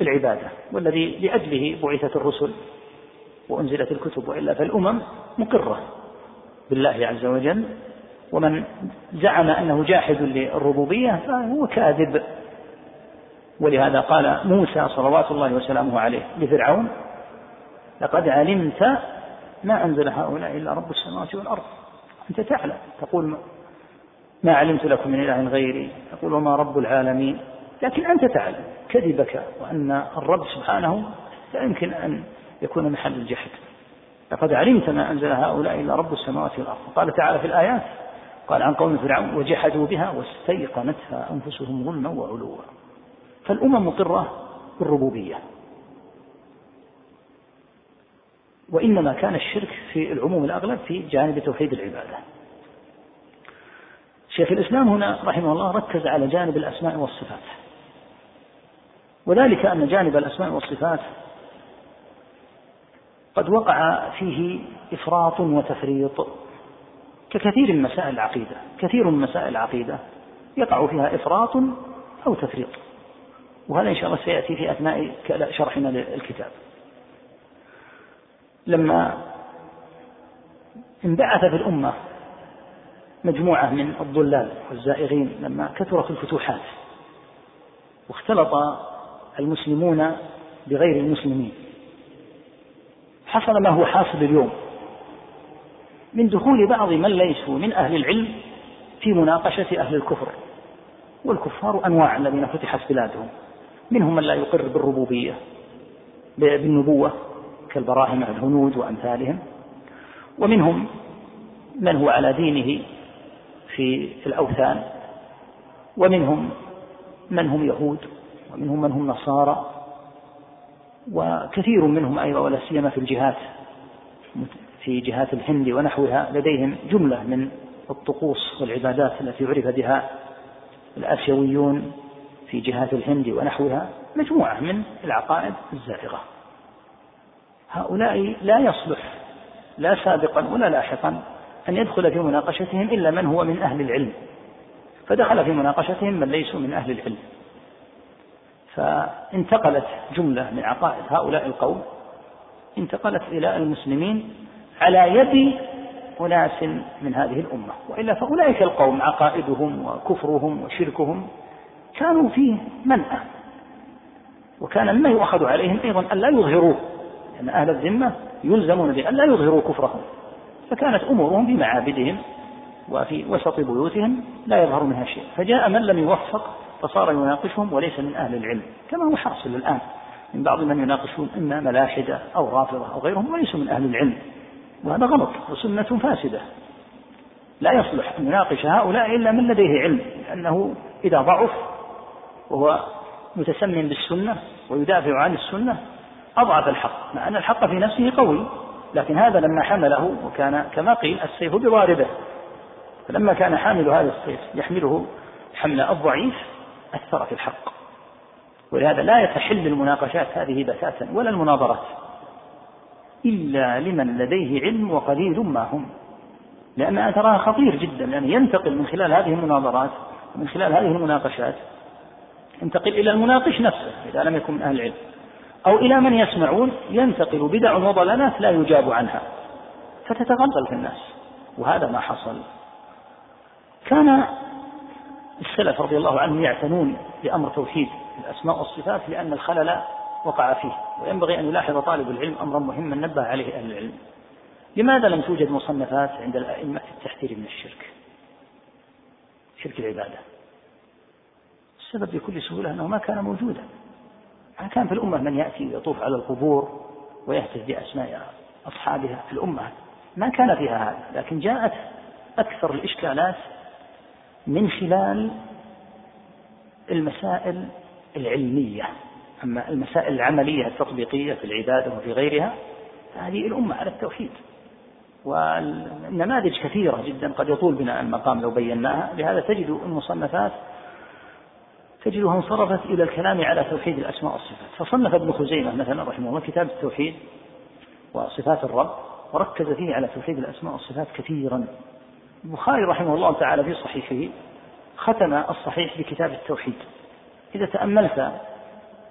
S2: العبادة والذي لأجله بعثت الرسل وأنزلت الكتب وإلا فالأمم مقرة بالله عز وجل. ومن زعم أنه جاحد للربوبية فهو كاذب. ولهذا قال موسى صلوات الله وسلامه عليه لفرعون لقد علمت ما أنزل هؤلاء إلا رب السماوات والأرض. أنت تعلم. تقول ما علمت لكم من إله غيري. تقول وما رب العالمين. لكن أنت تعلم. كذبك وأن الرب سبحانه لا يمكن أن يكون محل الجحد. لقد علمت ما أنزل هؤلاء إلا رب السماوات والأرض. قال تعالى في الآيات قال عن قوم فرعون وجحدوا بها واستيقنتها أنفسهم ظلما وعلوا. فالأمم مقرة بالربوبية. وإنما كان الشرك في العموم الأغلب في جانب توحيد العبادة. شيخ الإسلام هنا رحمه الله ركز على جانب الأسماء والصفات. وذلك أن جانب الأسماء والصفات قد وقع فيه إفراط وتفريط ككثير من مسائل العقيدة. كثير من مسائل العقيدة يقع فيها إفراط أو تفريط. وهذا إن شاء الله سيأتي في أثناء شرحنا للكتاب. لما انبعث في الأمة مجموعة من الضلال والزائغين لما كثرت الفتوحات واختلط المسلمون بغير المسلمين. حصل ما هو حاصل اليوم. من دخول بعض من ليسوا من أهل العلم في مناقشة أهل الكفر. والكفار أنواع الذين فتحت بلادهم. منهم من لا يقر بالربوبية بالنبوة. كالبراهمة الهنود وأمثالهم ومنهم من هو على دينه في الأوثان ومنهم من هم يهود ومنهم من هم نصارى وكثير منهم أيضا ولا سيما في الجهات في جهات الهند ونحوها لديهم جملة من الطقوس والعبادات التي عرف بها الآسيويون في جهات الهند ونحوها مجموعة من العقائد الزائغة. هؤلاء لا يصلح لا سابقا ولا لاحقا أن يدخل في مناقشتهم إلا من هو من أهل العلم. فدخل في مناقشتهم من ليسوا من أهل العلم. فانتقلت جملة من عقائد هؤلاء القوم انتقلت إلى المسلمين على يد أناس من هذه الأمة. وإلا فأولئك القوم عقائدهم وكفرهم وشركهم كانوا فيه منأى وكان مما يؤخذ عليهم أيضا أن لا يظهروه. لأن أهل الذمة يلزمون بأن لا يظهروا كفرهم. فكانت أمورهم في معابدهم وفي وسط بيوتهم لا يظهر منها شيء. فجاء من لم يوفق فصار يناقشهم وليس من أهل العلم كما هو حاصل الآن. من بعض من يناقشون إما ملاحدة أو رافضة أو غيرهم وليسوا من أهل العلم. وهذا غلط وسنة فاسدة. لا يصلح أن يناقش هؤلاء إلا من لديه علم لأنه إذا ضعف وهو متسمم بالسنة ويدافع عن السنة أضعف الحق مع أن الحق في نفسه قوي لكن هذا لما حمله وكان كما قيل السيف بضاربه فلما كان حامل هذا السيف يحمله حمل الضعيف أثر في الحق. ولهذا لا يتحل المناقشات هذه بتاتا ولا المناظرات إلا لمن لديه علم وقليل ما هم. لأن تراها خطير جدا يعني ينتقل من خلال هذه المناظرات ومن خلال هذه المناقشات ينتقل إلى المناقش نفسه إذا لم يكن من أهل العلم. أو إلى من يسمعون ينتقل بدع وضلالات لا يجاب عنها فتتغلغل في الناس وهذا ما حصل. كان السلف رضي الله عنهم يعتنون بأمر توحيد الأسماء والصفات لأن الخلل وقع فيه وينبغي أن يلاحظ طالب العلم أمرا مهما نبه عليه أهل العلم. لماذا لم توجد مصنفات عند الأئمة في التحذير من الشرك؟ شرك العبادة. السبب بكل سهولة أنه ما كان موجودا. كان في الأمة من يأتي ويطوف على القبور ويهتف بأسماء أصحابها في الأمة ما كان فيها هذا لكن جاءت أكثر الإشكالات من خلال المسائل العلمية. أما المسائل العملية التطبيقية في العبادة وفي غيرها فهذه الأمة على التوحيد. والنماذج كثيرة جدا قد يطول بنا المقام لو بيناها لهذا تجد المصنفات تجدها انصرفت إلى الكلام على توحيد الأسماء والصفات. فصنف ابن خزيمة مثلا رحمه الله كتاب التوحيد وصفات الرب وركز فيه على توحيد الأسماء والصفات كثيرا. البخاري رحمه الله تعالى في صحيحه ختم الصحيح بكتاب التوحيد. إذا تأملت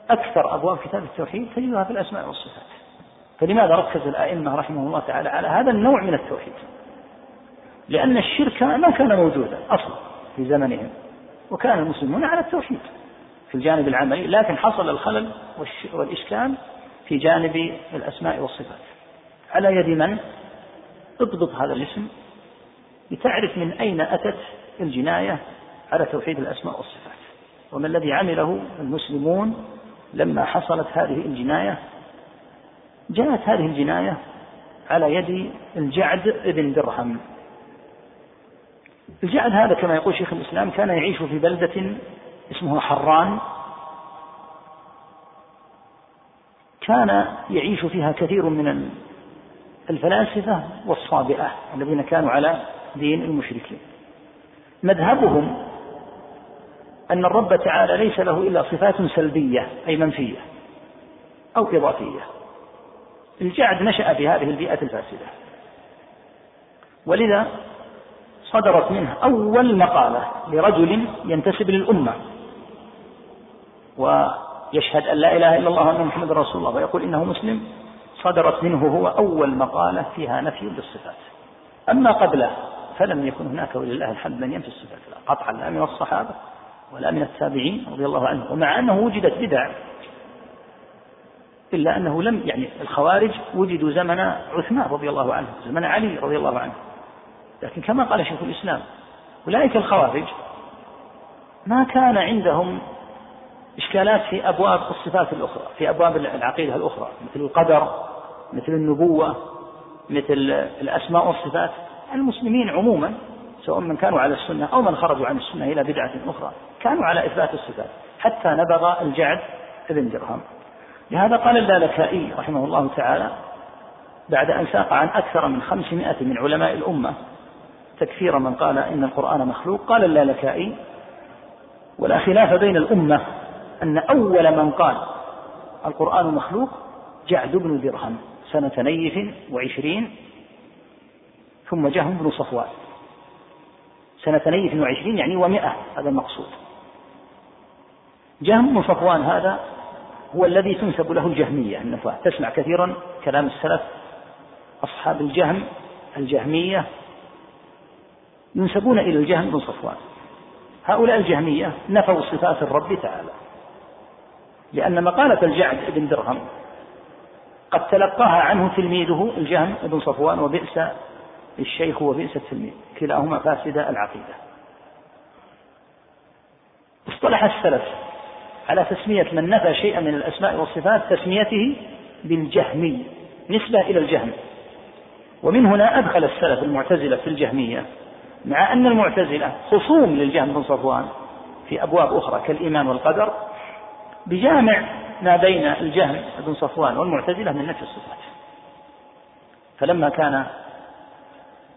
S2: أكثر أبواب كتاب التوحيد تجدها في الأسماء والصفات. فلماذا ركز الأئمة رحمه الله تعالى على هذا النوع من التوحيد؟ لأن الشرك ما كان موجودا أصلا في زمنهم. وكان المسلمون على التوحيد في الجانب العملي لكن حصل الخلل والإشكال في جانب الأسماء والصفات. على يد من؟ اضبط هذا الاسم لتعرف من أين أتت الجناية على توحيد الأسماء والصفات. وما الذي عمله المسلمون لما حصلت هذه الجناية؟ جاءت هذه الجناية على يد الجعد بن درهم. الجعد هذا كما يقول شيخ الإسلام كان يعيش في بلدة اسمها حران. كان يعيش فيها كثير من الفلاسفة والصابئة الذين كانوا على دين المشركين. مذهبهم أن الرب تعالى ليس له إلا صفات سلبية أي منفية أو إضافية. الجعد نشأ في هذه البيئة الفاسدة. ولذا صدرت منه أول مقالة لرجل ينتسب للأمة. يشهد أن لا إله إلا الله وأن محمد رسول الله. ويقول إنه مسلم. صدرت منه هو أول مقالة فيها نفي للصفات. أما قبله فلم يكن هناك ولله الحمد من ينفي الصفات. لا قطعا لا من الصحابة ولا من التابعين رضي الله عنهم. ومع أنه وجدت بدع إلا أنه لم يعني الخوارج وجدوا زمن عثمان رضي الله عنه زمن علي رضي الله عنه. لكن كما قال شيخ الإسلام أولئك الخوارج ما كان عندهم إشكالات في أبواب الصفات الأخرى في أبواب العقيدة الأخرى مثل القدر مثل النبوة مثل الأسماء والصفات. المسلمين عموما سواء من كانوا على السنة أو من خرجوا عن السنة إلى بدعة أخرى كانوا على إثبات الصفات حتى نبغ الجعد ابن درهم. لهذا قال اللالكائي رحمه الله تعالى بعد أن ساق عن أكثر من خمسمائة من علماء الأمة تكفير من قال إن القرآن مخلوق قال اللالكائي ولا خلاف بين الأمة أن أول من قال القرآن مخلوق جعد بن درهم سنة نيف وعشرين ثم جهم بن صفوان. سنة نيف وعشرين يعني ومئة هذا المقصود. جهم بن صفوان هذا هو الذي تنسب له الجهمية النفاة. تسمع كثيرا كلام السلف أصحاب الجهم الجهمية ينسبون إلى الجهم بن صفوان. هؤلاء الجهمية نفوا صفات الرب تعالى لأن مقالة الجعد بن درهم قد تلقاها عنه تلميذه الجهم بن صفوان وبئس الشيخ وبئس التلميذ كلاهما فاسد العقيدة. اصطلح السلف على تسمية من نفى شيئا من الأسماء والصفات تسميته بالجهمي نسبة إلى الجهم. ومن هنا أدخل السلف المعتزلة في الجهمية. مع أن المعتزلة خصوم للجهم بن صفوان في أبواب أخرى كالإيمان والقدر بجامع ما بين الجهم بن صفوان والمعتزلة من نفي الصفات. فلما كان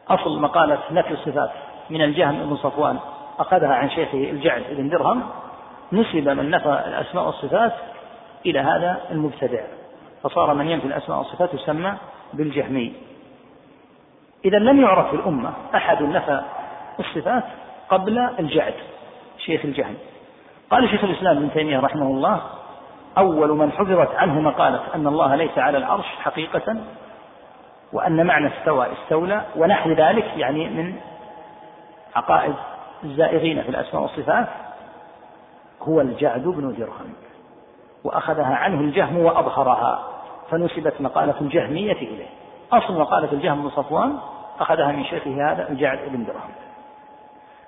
S2: أصل مقالة نفي الصفات من الجهم بن صفوان أخذها عن شيخه الجعد بن درهم نسب من نفى الأسماء والصفات إلى هذا المبتدع. فصار من ينفي الأسماء والصفات يسمى بالجهمي. إذا لم يعرف في الأمة أحد نفى الصفات قبل الجعد شيخ الجهم قال شيخ الإسلام ابن تيمية رحمه الله أول من حفظت عنه مقالة أن الله ليس على العرش حقيقة وأن معنى استوى استولى ونحو ذلك يعني من عقائد الزائغين في الأسماء والصفات هو الجعد بن درهم وأخذها عنه الجهم وأظهرها فنسبت مقالة الجهمية إليه. أصل مقالة الجهم بن صفوان أخذها من شيخه هذا الجعد بن درهم.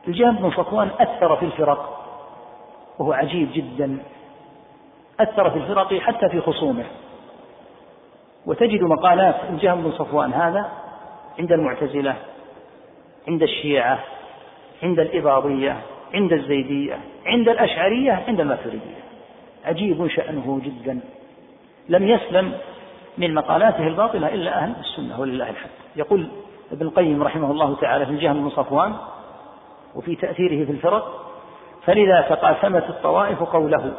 S2: الجهم بن صفوان أثر في الفرق وهو عجيب جدا. أثر في الفرق حتى في خصومه. وتجد مقالات الجهم بن صفوان هذا عند المعتزلة عند الشيعة عند الإباضية عند الزيدية عند الأشعرية عند الماتريدية. عجيب شأنه جدا. لم يسلم من مقالاته الباطلة إلا أهل السنة ولله الحمد. يقول ابن القيم رحمه الله تعالى في الجهم بن صفوان وفي تأثيره في الفرق فلذا تقاسمت الطوائف قوله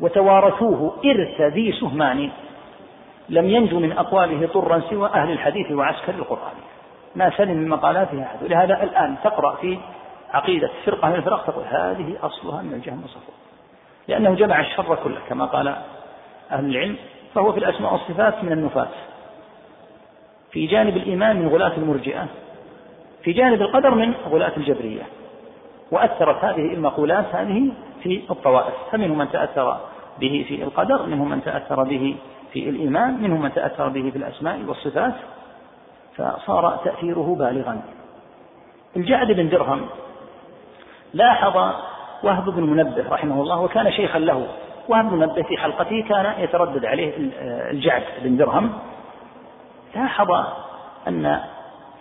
S2: وتوارثوه إرث ذي سهمان لم ينجو من أقواله طرا سوى أهل الحديث وعسكر القرآن. ما سلم من مقالاته أحد ولهذا الآن تقرأ في عقيدة فرقة من الفرق تقول هذه أصلها من الجهم والصفوان لأنه جمع الشر كله كما قال أهل العلم فهو في الأسماء والصفات من النفاة في جانب الإيمان من غلاة المرجئة في جانب القدر من غلاة الجبرية. وأثرت هذه المقولات هذه في الطوائف. فمنهم من تأثر به في القدر منهم من تأثر به في الإيمان منهم من تأثر به في الأسماء والصفات فصار تأثيره بالغا. الجعد بن درهم لاحظ وهب بن منبه رحمه الله وكان شيخا له وهب منبه في حلقته كان يتردد عليه الجعد بن درهم. لاحظ أن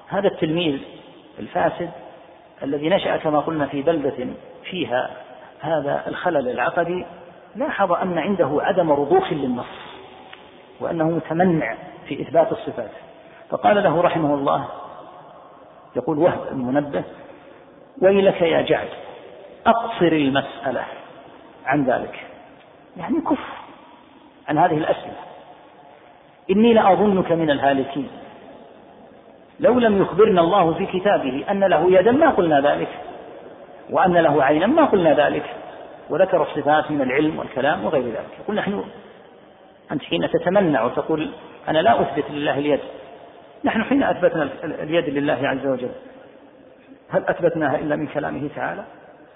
S2: هذا التلميذ الفاسد الذي نشأ كما قلنا في بلدة فيها هذا الخلل العقدي لاحظ أن عنده عدم رضوخ للنص وأنه متمنع في إثبات الصفات. فقال له رحمه الله يقول وهب المنبه ويلك يا جعد أقصر المسألة عن ذلك. يعني كف عن هذه الأسئلة. إني لأظنك من الهالكين. لو لم يخبرنا الله في كتابه أن له يدا ما قلنا ذلك وأن له عينا ما قلنا ذلك وذكر الصفات من العلم والكلام وغير ذلك. يقول نحن أنت حين تتمنع وتقول أنا لا أثبت لله اليد. نحن حين أثبتنا اليد لله عز وجل هل أثبتناها إلا من كلامه تعالى؟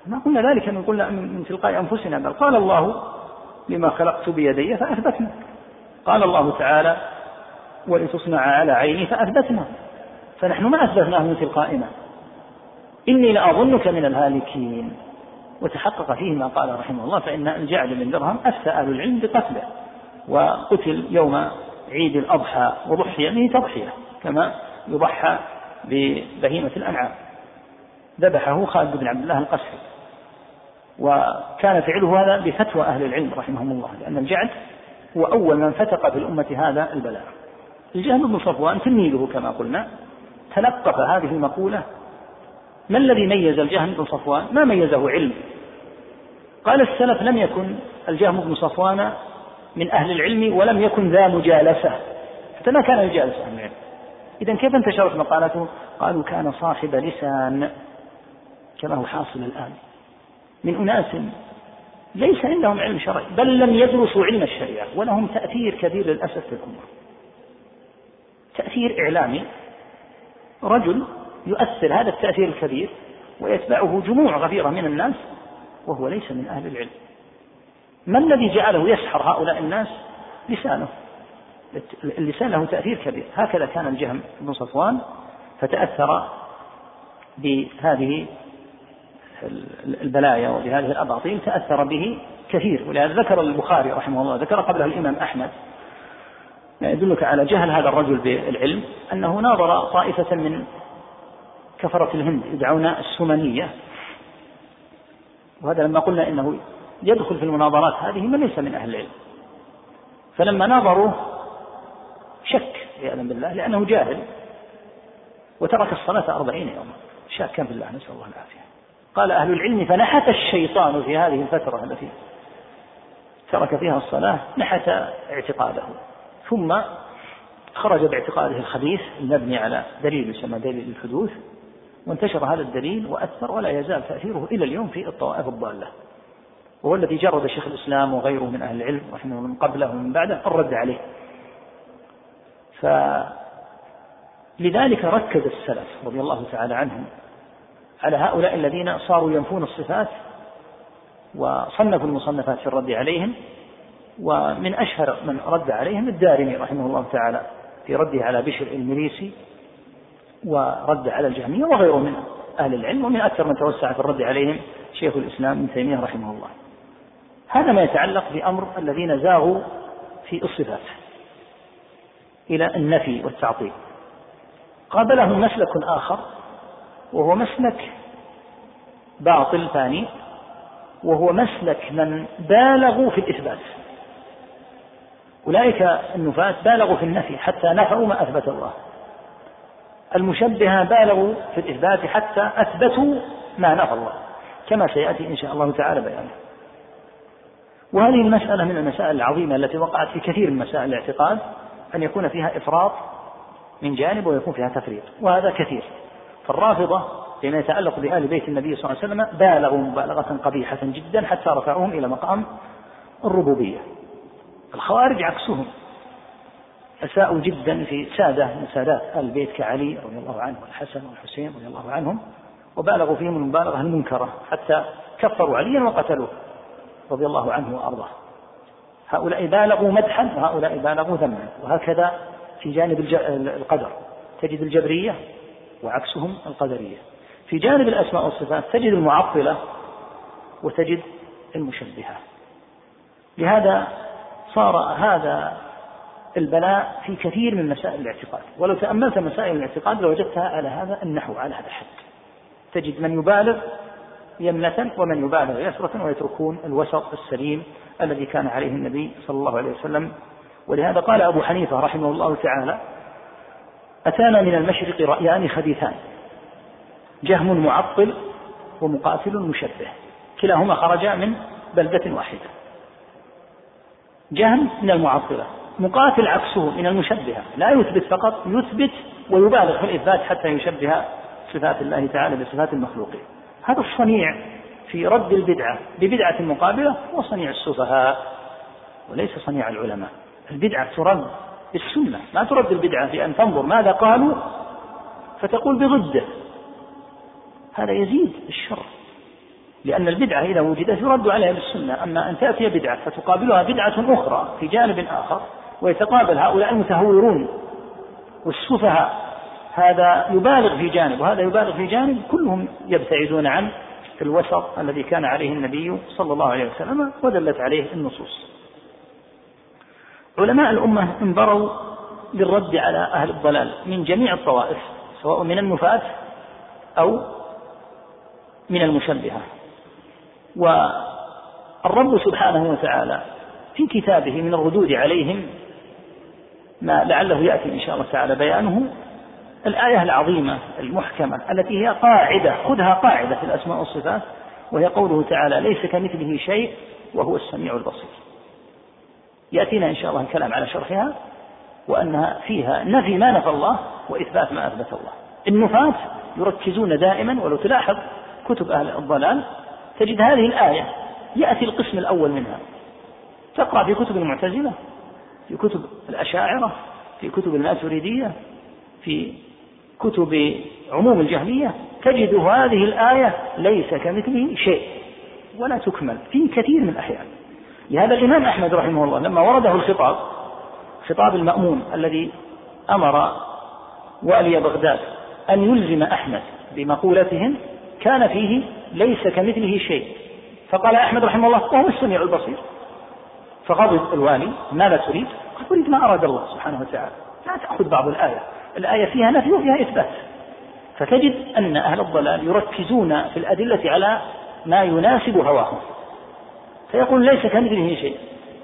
S2: ما قلنا ذلك من قلنا من تلقاء أنفسنا بل قال الله لما خلقت بيدي فأثبتنا قال الله تعالى ولتصنع على عيني فأثبتنا فنحن ما أثبتناه من تلقائنا إني لأظنك من الهالكين. وتحقق فيه ما قال رحمه الله فإن الجعد بن درهم أفتى أهل العلم بقتله. وقتل يوم عيد الأضحى وضحي به تضحية كما يضحى ببهيمة الأنعام. ذبحه خالد بن عبد الله القسري. وكان فعله هذا بفتوى أهل العلم رحمهم الله لأن الجعد هو أول من فتق في الأمة هذا البلاء الجهم بن صفوان تلميذه كما قلنا تلقف هذه المقولة ما الذي ميز الجهم بن صفوان؟ ما ميزه علم؟ قال السلف لم يكن الجهم بن صفوان من أهل العلم ولم يكن ذا مجالسة. حتى ما كان يجالس أهل العلم. إذا كيف انتشرت مقالته قالوا كان صاحب لسان كما هو حاصل الآن. من أناس ليس عندهم علم شرعي بل لم يدرسوا علم الشريعة ولهم تأثير كبير للأسف في الأمة. تأثير إعلامي. رجل يؤثر هذا التأثير الكبير ويتبعه جموع غفيرة من الناس وهو ليس من أهل العلم. ما الذي جعله يسحر هؤلاء الناس؟ لسانه. اللسان له تأثير كبير. هكذا كان الجهم بن صفوان فتأثر بهذه البلايا وبهذه الأباطيل تأثر به كثير. ولهذا ذكر البخاري رحمه الله ذكر قبله الإمام أحمد يدلك على جهل هذا الرجل بالعلم أنه ناظر طائفة من كفرة الهند يدعون السمنية. وهذا لما قلنا إنه يدخل في المناظرات هذه من ليس من أهل العلم. فلما ناظروه شك عياذا بالله لأنه جاهل وترك الصلاة أربعين يوما. شاكا في الله نسأل الله العافية. قال أهل العلم فنحت الشيطان في هذه الفترة التي ترك فيها الصلاة نحت اعتقاده. ثم خرج باعتقاده الخبيث المبني على دليل يسمى دليل الحدوث وانتشر هذا الدليل وأثر ولا يزال تأثيره إلى اليوم في الطوائف الضالة. وهو الذي جرد شيخ الإسلام وغيره من أهل العلم رحمه من قبله ومن بعده الرد عليه. فلذلك ركز السلف رضي الله تعالى عنهم على هؤلاء الذين صاروا ينفون الصفات وصنفوا المصنفات في الرد عليهم ومن أشهر من رد عليهم الدارمي رحمه الله تعالى في رده على بشر المريسي ورد على الجهمية وغيره من أهل العلم ومن أكثر من توسع في الرد عليهم شيخ الإسلام ابن تيمية رحمه الله. هذا ما يتعلق بأمر الذين زاغوا في الصفات إلى النفي والتعطيل. قابلهم مسلك آخر وهو مسلك. باطل ثاني. وهو مسلك من بالغوا في الإثبات. أولئك النفاة بالغوا في النفي حتى نفوا ما أثبت الله. المشبهة بالغوا في الإثبات حتى أثبتوا ما نفى الله. كما سيأتي إن شاء الله تعالى بيانه. وهذه المسألة من المسائل العظيمة التي وقعت في كثير من مسائل الاعتقاد أن يكون فيها إفراط من جانب ويكون فيها تفريط. وهذا كثير. فالرافضة فيما يتعلق بآل بيت النبي صلى الله عليه وسلم بالغوا مبالغة قبيحة جدا حتى رفعوهم إلى مقام الربوبية. الخوارج عكسهم. أساءوا جدا في سادة من سادات آل البيت كعلي رضي الله عنه والحسن والحسين رضي الله عنهم وبالغوا فيهم المبالغة المنكرة حتى كفروا عليا وقتلوه رضي الله عنه وأرضاه. هؤلاء بالغوا مدحا وهؤلاء بالغوا ذما وهكذا في جانب القدر. تجد الجبرية وعكسهم القدرية. في جانب الأسماء والصفات تجد المعطلة وتجد المشبهة. لهذا صار هذا البلاء في كثير من مسائل الاعتقاد. ولو تأملت مسائل الاعتقاد لوجدتها على هذا النحو على هذا الحد. تجد من يبالغ يمنة ومن يبالغ يسرة ويتركون الوسط السليم الذي كان عليه النبي صلى الله عليه وسلم. ولهذا قال أبو حنيفة رحمه الله تعالى أتانا من المشرق رأيان خبيثان جهم معطل ومقاتل مشبه كلاهما خرجا من بلدة واحدة. جهم من المعطلة مقاتل عكسه من المشبهة لا يثبت فقط يثبت ويبالغ في الإثبات حتى يشبه صفات الله تعالى بصفات المخلوقين هذا الصنيع في رد البدعة ببدعة مقابلة هو صنيع السفهاء وليس صنيع العلماء. البدعة ترد بالسنة ما ترد البدعة في أن تنظر ماذا قالوا فتقول بضده. هذا يزيد الشر. لأن البدعة إذا وجدت يرد عليها بالسنة. أما أن تأتي بدعة فتقابلها بدعة أخرى في جانب آخر ويتقابل هؤلاء المتهورون والسفهاء هذا يبالغ في جانب وهذا يبالغ في جانب كلهم يبتعدون عن الوسط الذي كان عليه النبي صلى الله عليه وسلم ودلت عليه النصوص. علماء الأمة انبروا للرد على أهل الضلال من جميع الطوائف سواء من النفاة أو من المشبهة. والرب سبحانه وتعالى في كتابه من الردود عليهم ما لعله يأتي إن شاء الله تعالى بيانه الآية العظيمة المحكمة التي هي قاعدة خذها قاعدة في الأسماء والصفات وهي قوله تعالى ليس كمثله شيء وهو السميع البصير. يأتينا إن شاء الله الكلام على شرحها وأنها فيها نفي ما نفى الله وإثبات ما أثبت الله. النفاة يركزون دائما ولو تلاحظ كتب أهل الضلال تجد هذه الآية يأتي القسم الأول منها. تقرأ في كتب المعتزلة في كتب الأشاعرة في كتب الماتريدية في كتب عموم الجهمية تجد هذه الآية ليس كمثله شيء ولا تكمل في كثير من الأحيان. لهذا الإمام أحمد رحمه الله لما ورده الخطاب خطاب المأمون الذي أمر وألي بغداد أن يلزم أحمد بمقولتهم كان فيه ليس كمثله شيء. فقال أحمد رحمه الله وهو السميع البصير. فغضب الوالي ماذا تريد؟ قال أريد ما أراد الله سبحانه وتعالى. لا تأخذ بعض الآية. الآية فيها نفي وفيها إثبات. فتجد أن أهل الضلال يركزون في الأدلة على ما يناسب هواهم. فيقول ليس كمثله شيء.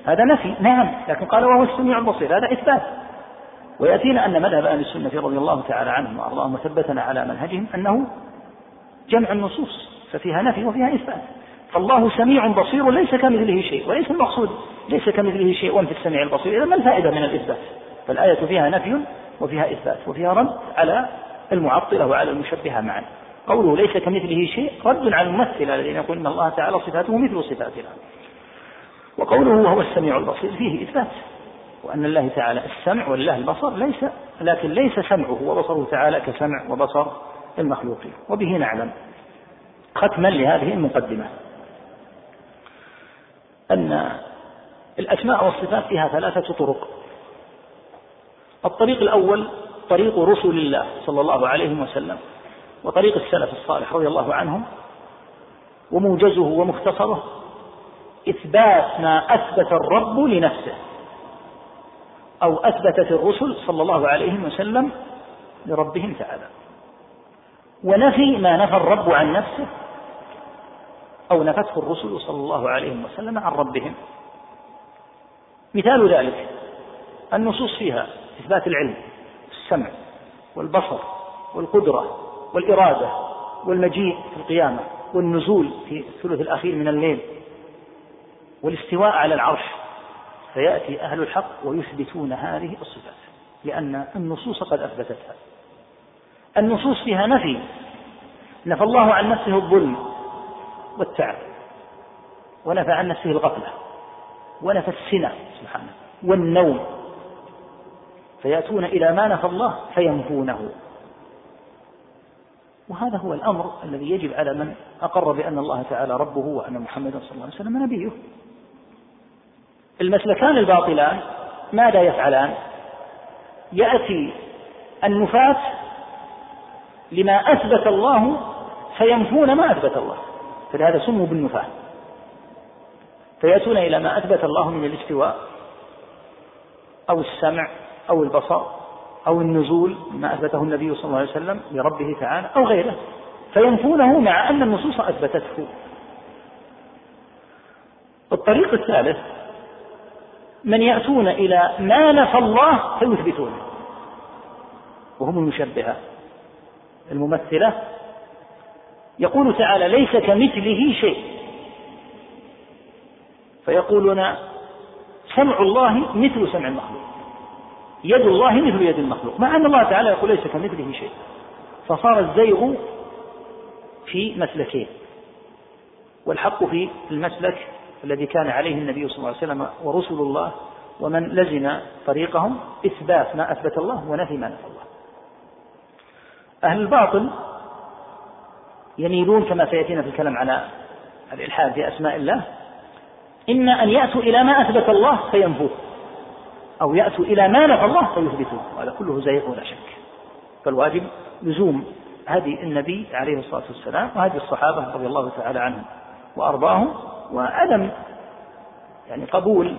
S2: هذا نفي نعم لكن قال وهو السميع البصير هذا إثبات. ويأتينا أن مذهب أهل السنة رضي الله تعالى عنهم وأرضاهم وثبتنا على منهجهم أنه جمع النصوص ففيها نفي وفيها إثبات. فالله سميع بصير ليس كمثله شيء وليس المقصود ليس كمثله شيء في السميع البصير. إذا ما الفائدة من الإثبات؟ فالآية فيها نفي وفيها إثبات وفيها رد على المعطلة وعلى المشبهة معا. قوله ليس كمثله شيء رد على الممثلة الذين يقول إن الله تعالى صفاته مثل صفاتنا. وقوله وهو السميع البصير فيه إثبات وأن الله تعالى السمع ولله البصر ليس لكن ليس سمعه وبصره تعالى كسمع وبصر المخلوقين. وبه نعلم ختما لهذه المقدمة. أن الأسماء والصفات فيها ثلاثة طرق. الطريق الأول طريق رسل الله صلى الله عليه وسلم. وطريق السلف الصالح رضي الله عنهم وموجزه ومختصره إثبات ما أثبت الرب لنفسه أو أثبتت الرسل صلى الله عليه وسلم لربهم تعالى. ونفي ما نفى الرب عن نفسه أو نفته الرسل صلى الله عليه وسلم عن ربهم. مثال ذلك النصوص فيها إثبات العلم السمع والبصر والقدرة والإرادة والمجيء في القيامة والنزول في الثلث الأخير من الليل والاستواء على العرش فيأتي أهل الحق ويثبتون هذه الصفات لأن النصوص قد أثبتتها. النصوص فيها نفي نفى الله عن نفسه الظلم والتعب ونفى عن نفسه الغفلة ونفى السنة سبحانه والنوم فيأتون إلى ما نفى الله فينفونه. وهذا هو الأمر الذي يجب على من أقر بأن الله تعالى ربه وأن محمدا صلى الله عليه وسلم نبيه. المسلكان الباطلان ماذا يفعلان؟ يأتي النفاة لما أثبت الله فينفون ما أثبت الله. فلهذا سموا بالنفاة فيأتون إلى ما أثبت الله من الاستواء أو السمع أو البصر. أو النزول ما أثبته النبي صلى الله عليه وسلم لربه تعالى أو غيره. فينفونه مع أن النصوص أثبتته. الطريق الثالث من يأتون إلى ما نفى الله فيثبتونه وهم المشبهة. الممثلة يقول تعالى ليس كمثله شيء. فيقولون سمع الله مثل سمع المخلوق. يد الله مثل يد المخلوق. مع أن الله تعالى يقول ليس كمثله شيء. فصار الزيغ في مسلكين. والحق في المسلك الذي كان عليه النبي صلى الله عليه وسلم ورسل الله ومن لزم طريقهم إثبات ما أثبت الله ونفي ما نفى الله. أهل الباطل يميلون كما سيأتينا في الكلام على الإلحاد في أسماء الله. إما أن يأتوا إلى ما أثبت الله فينفوه. أو يأتوا إلى ما نفى الله فيثبتوه. هذا كله زيغ ولا شك. فالواجب لزوم هدي النبي عليه الصلاة والسلام وهدي الصحابة رضي الله تعالى عنهم وأرضاهم وعدم يعني قبول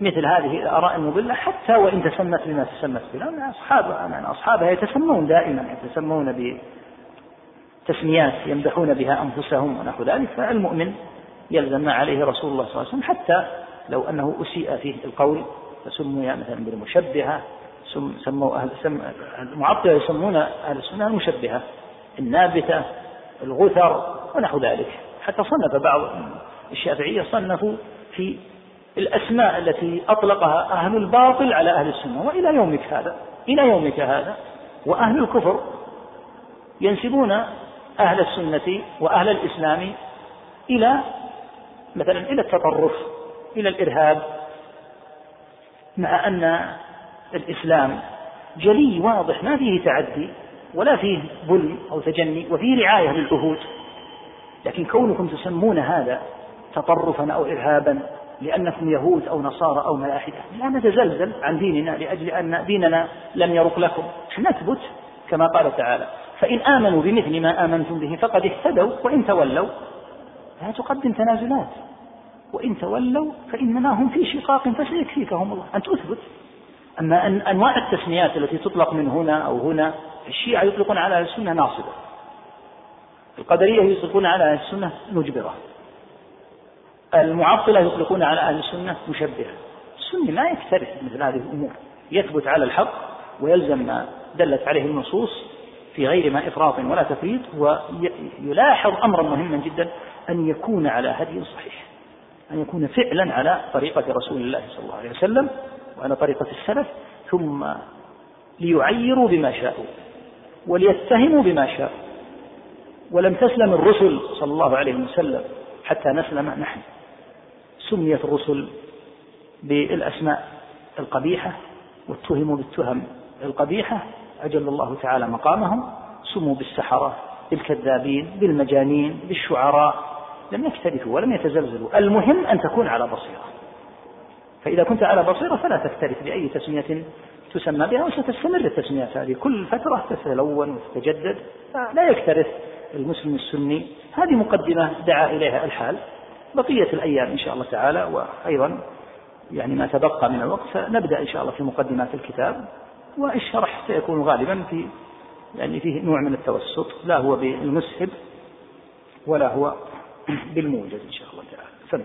S2: مثل هذه الآراء المضلة حتى وإن تسمت بما تسمت به. لأن أصحابها يعني أصحابها يتسمون دائما يتسمون بتسميات يمدحون بها أنفسهم ونحو ذلك. فالمؤمن يلزم ما عليه رسول الله صلى الله عليه وسلم حتى لو أنه أسيء فيه القول فسمي مثلا بالمشبهة سموا أهل سم المعطلة يسمون أهل السنة المشبهة النابتة الغثر ونحو ذلك. حتى صنف بعض الشافعية صنفوا في الأسماء التي أطلقها أهل الباطل على أهل السنة وإلى يومك هذا إلى يومك هذا. وأهل الكفر ينسبون أهل السنة وأهل الإسلام إلى مثلا إلى التطرف إلى الإرهاب مع أن الإسلام جلي واضح ما فيه تعدي ولا فيه ظلم أو تجني وفيه رعاية للعهود لكن كونكم تسمون هذا تطرفا أو إرهابا لأنكم يهود أو نصارى أو ملاحدة لا نتزلزل عن ديننا لأجل أن ديننا لم يرق لكم. نثبت كما قال تعالى فإن آمنوا بمثل ما آمنتم به فقد اهتدوا وإن تولوا لا تقدم تنازلات. وإن تولوا فإنما هم في شقاق فسيكفيكهم الله. أن تثبت. أما أن أنواع التسميات التي تطلق من هنا أو هنا الشيعة يطلقون على السنة ناصبة. القدرية يطلقون على أهل السنة مجبرة. المعطلة يطلقون على أهل السنة مشبهة. السني ما يكترث مثل هذه الأمور. يثبت على الحق ويلزم ما دلت عليه النصوص في غير ما إفراط ولا تفريط ويلاحظ أمرا مهما جدا أن يكون على هدي صحيح. أن يكون فعلا على طريقة رسول الله صلى الله عليه وسلم وعلى طريقة السلف ثم ليعيروا بما شاءوا وليتهموا بما شاءوا. ولم تسلم الرسل صلى الله عليه وسلم حتى نسلم نحن. سميت الرسل بالأسماء القبيحة واتهموا بالتهم القبيحة أجل الله تعالى مقامهم. سموا بالسحرة بالكذابين بالمجانين بالشعراء لم يكترثوا ولم يتزلزلوا. المهم أن تكون على بصيرة. فإذا كنت على بصيرة فلا تكترث بأي تسمية تسمى بها وستستمر التسميات هذه. كل فترة تتلون وتتجدد لا يكترث المسلم السني. هذه مقدمة دعا إليها الحال. بقية الأيام إن شاء الله تعالى وأيضا يعني ما تبقى من الوقت فنبدأ إن شاء الله في مقدمات الكتاب. والشرح سيكون غالبا في يعني فيه نوع من التوسط. لا هو بالمسهب ولا هو بالموجز إن شاء الله تعالى. سم.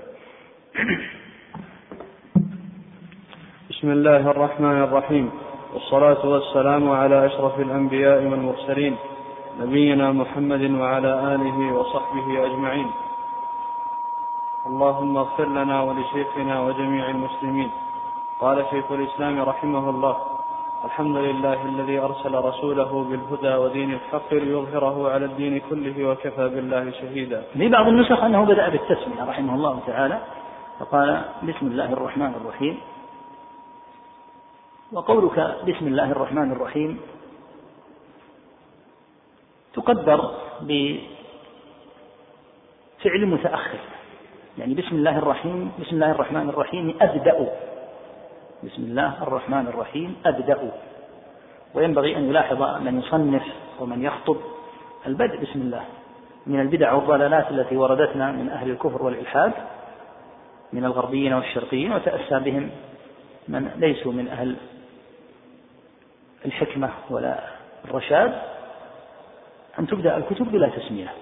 S3: بسم الله الرحمن الرحيم. والصلاة والسلام على أشرف الأنبياء والمرسلين نبينا محمد وعلى آله وصحبه أجمعين. اللهم اغفر لنا ولشيخنا وجميع المسلمين. قال شيخ الإسلام رحمه الله الحمد لله الذي أرسل رسوله بالهدى ودين الحق ليظهره على الدين كله وكفى بالله شهيدا.
S2: في بعض النسخ أنه بدأ بالتسمية رحمه الله تعالى فقال بسم الله الرحمن الرحيم. وقولك بسم الله الرحمن الرحيم تقدر بفعل متأخر. يعني بسم الله الرحيم بسم الله الرحمن الرحيم أبدأ. بسم الله الرحمن الرحيم أبدأ. وينبغي أن يلاحظ من يصنف ومن يخطب البدء بسم الله من البدع والضلالات التي وردتنا من أهل الكفر والإلحاد من الغربيين والشرقيين وتأسى بهم من ليسوا من أهل الحكمة ولا الرشاد. أن تبدأ الكتب بلا تسمية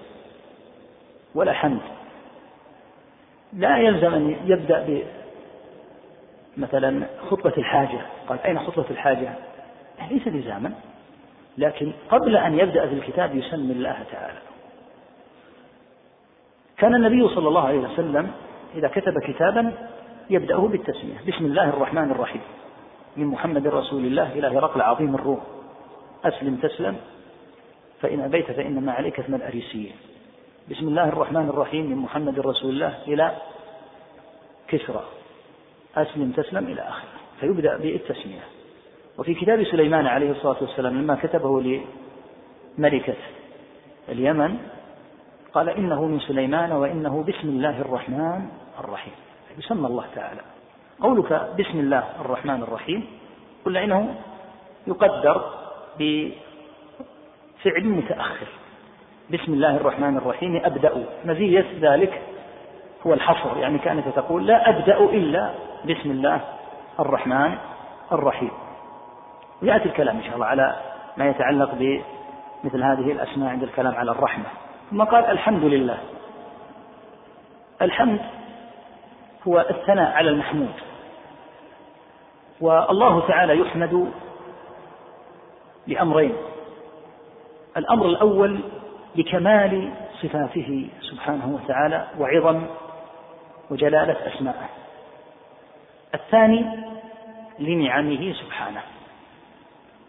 S2: ولا حمد. لا يلزم أن يبدأ مثلا خطبة الحاجة. قال أين خطبة الحاجة؟ ليس لزاما. لكن قبل أن يبدأ في الكتاب يسمي الله تعالى. كان النبي صلى الله عليه وسلم إذا كتب كتابا يبدأه بالتسمية. بسم الله الرحمن الرحيم. من محمد رسول الله إلى هرقل عظيم الروم أسلم تسلم. فإن أبيت فإنما عليك اسم الأريسيين بسم الله الرحمن الرحيم. من محمد رسول الله إلى كسرى. أسلم تسلم إلى آخره فيبدأ بالتسمية. وفي كتاب سليمان عليه الصلاة والسلام لما كتبه لملكة اليمن قال إنه من سليمان وإنه بسم الله الرحمن الرحيم. يسمى الله تعالى. قولك بسم الله الرحمن الرحيم قلنا إنه يقدر بفعل متأخر. بسم الله الرحمن الرحيم أبدأ. مزية ذلك هو الحصر. يعني كانت تقول لا أبدأ إلا بسم الله الرحمن الرحيم. يأتي الكلام إن شاء الله على ما يتعلق بمثل هذه الأسماء عند الكلام على الرحمة. ثم قال الحمد لله. الحمد هو الثناء على المحمود. والله تعالى يحمد لأمرين. الأمر الأول لكمال صفاته سبحانه وتعالى وعظم وجلالة أسمائه. الثاني لنعمه سبحانه.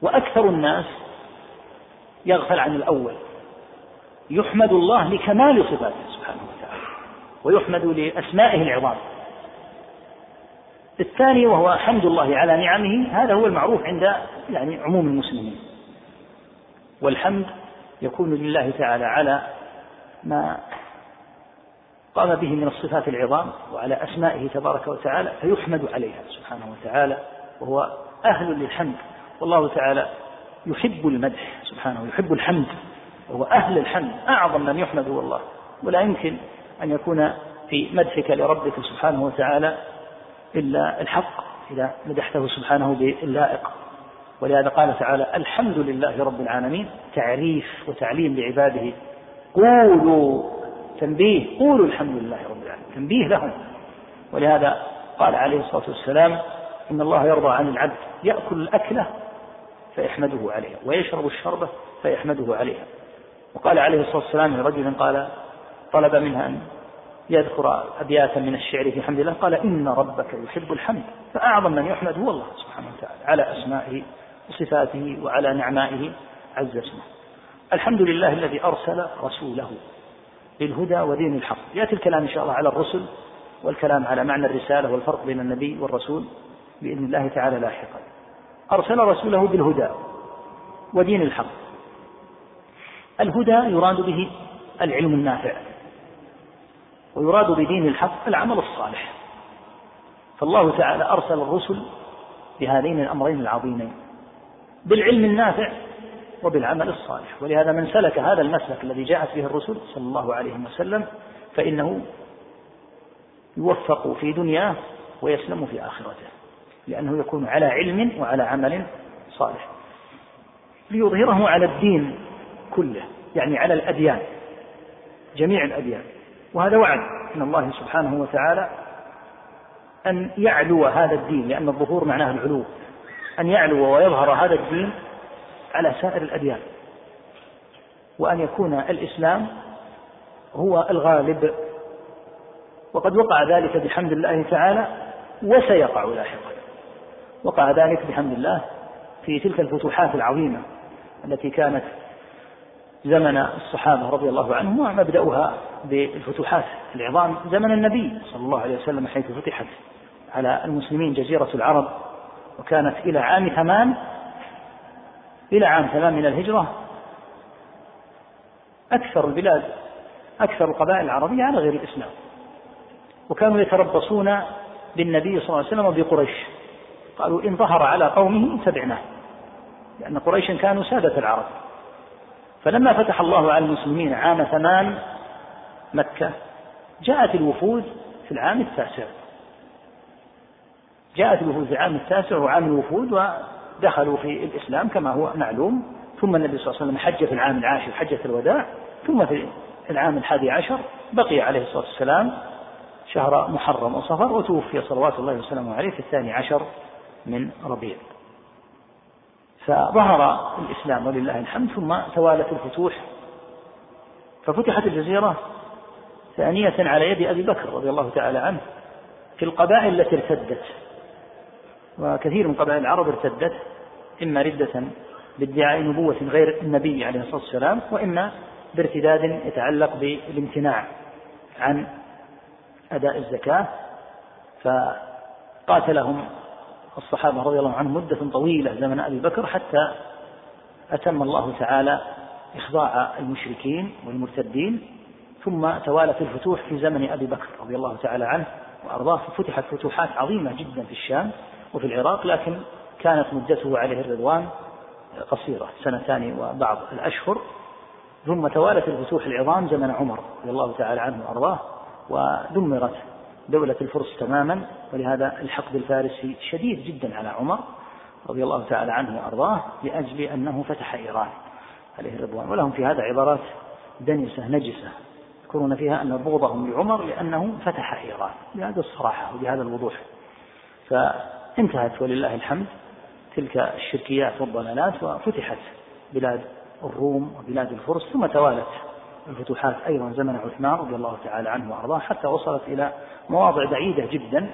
S2: وأكثر الناس يغفل عن الأول. يحمد الله لكمال صفاته سبحانه وتعالى ويحمد لأسمائه العظام. الثاني وهو حمد الله على نعمه هذا هو المعروف عند يعني عموم المسلمين. والحمد يكون لله تعالى على ما قام به من الصفات العظام وعلى أسمائه تبارك وتعالى فيحمد عليها سبحانه وتعالى وهو أهل للحمد. والله تعالى يحب المدح سبحانه يحب الحمد. وهو أهل الحمد أعظم من يحمد هو الله ولا يمكن أن يكون في مدحك لربك سبحانه وتعالى إلا الحق إذا مدحته سبحانه باللائق. ولهذا قال تعالى الحمد لله رب العالمين تعريف وتعليم لعباده. قولوا تنبيه قولوا الحمد لله رب العالمين تنبيه لهم. ولهذا قال عليه الصلاة والسلام إن الله يرضى عن العبد يأكل الأكلة فيحمده عليها ويشرب الشربة فيحمده عليها. وقال عليه الصلاة والسلام لرجل قال طلب منها أن يذكر أبياتا من الشعر في حمد الله قال إن ربك يحب الحمد فأعظم من يحمد هو الله سبحانه وتعالى على أسمائه وصفاته وعلى نعمائه عز اسمه الحمد لله الذي أرسل رسوله بالهدى ودين الحق. يأتي الكلام إن شاء الله على الرسل والكلام على معنى الرسالة والفرق بين النبي والرسول بإذن الله تعالى لاحقا. أرسل رسوله بالهدى ودين الحق. الهدى يراد به العلم النافع ويراد بدين الحق العمل الصالح. فالله تعالى أرسل الرسل بهذين الأمرين العظيمين. بالعلم النافع وبالعمل الصالح. ولهذا من سلك هذا المسلك الذي جاءت به الرسل صلى الله عليه وسلم فإنه يوفق في دنياه ويسلم في آخرته لأنه يكون على علم وعلى عمل صالح. ليظهره على الدين كله يعني على الأديان جميع الأديان. وهذا وعد من الله سبحانه وتعالى أن يعلو هذا الدين لأن الظهور معناه العلو أن يعلو ويظهر هذا الدين على سائر الأديان. وأن يكون الإسلام هو الغالب. وقد وقع ذلك بحمد الله تعالى وسيقع لاحقا. وقع ذلك بحمد الله في تلك الفتوحات العظيمة التي كانت زمن الصحابة رضي الله عنهم ومبدأها بالفتوحات العظام زمن النبي صلى الله عليه وسلم حيث فتحت على المسلمين جزيرة العرب وكانت إلى عام ثمان إلى عام ثمان من الهجرة أكثر البلاد أكثر القبائل العربية على غير الإسلام. وكانوا يتربصون بالنبي صلى الله عليه وسلم وبقريش قالوا إن ظهر على قومه تبعناه لأن قريشا كانوا سادة العرب. فلما فتح الله على المسلمين عام ثمان مكة جاءت الوفود في العام التاسع. جاءت الوفود في العام التاسع وعام الوفود ودخلوا في الإسلام كما هو معلوم ثم النبي صلى الله عليه وسلم حج في العام العاشر حجة الوداع ثم في العام الحادي عشر بقي عليه الصلاة والسلام شهر محرم وصفر وتوفي صلوات الله وسلامه عليه في الثاني عشر من ربيع. فظهر الإسلام ولله الحمد ثم توالت الفتوح. ففتحت الجزيرة ثانية على يد أبي بكر رضي الله تعالى عنه في القبائل التي ارتدت. وكثير من قبائل العرب ارتدت إما ردة بادعاء نبوة غير النبي عليه الصلاة والسلام وإما بارتداد يتعلق بالامتناع عن أداء الزكاة. فقاتلهم الصحابة رضي الله عنهم مدة طويلة زمن أبي بكر حتى أتم الله تعالى إخضاع المشركين والمرتدين. ثم توالت الفتوح في زمن أبي بكر رضي الله تعالى عنه وأرضاه فتحت فتوحات عظيمة جدا في الشام. وفي العراق لكن كانت مدته عليه الرضوان قصيرة سنتان وبعض الأشهر. ثم توالت الفتوح العظام زمن عمر رضي الله تعالى عنه وأرضاه ودمرت دولة الفرس تماما. ولهذا الحقد الفارسي شديد جدا على عمر رضي الله تعالى عنه وأرضاه لأجل أنه فتح إيران عليه الرضوان. ولهم في هذا عبارات دنسة نجسة. يذكرون فيها أن بغضهم لعمر لأنه فتح إيران بهذا الصراحة وبهذا الوضوح. فانتهت ولله الحمد. تلك الشركيات والضلالات وفتحت بلاد الروم وبلاد الفرس ثم توالت الفتوحات أيضا زمن عثمان رضي الله تعالى عنه وأرضاه حتى وصلت إلى مواضع بعيدة جدا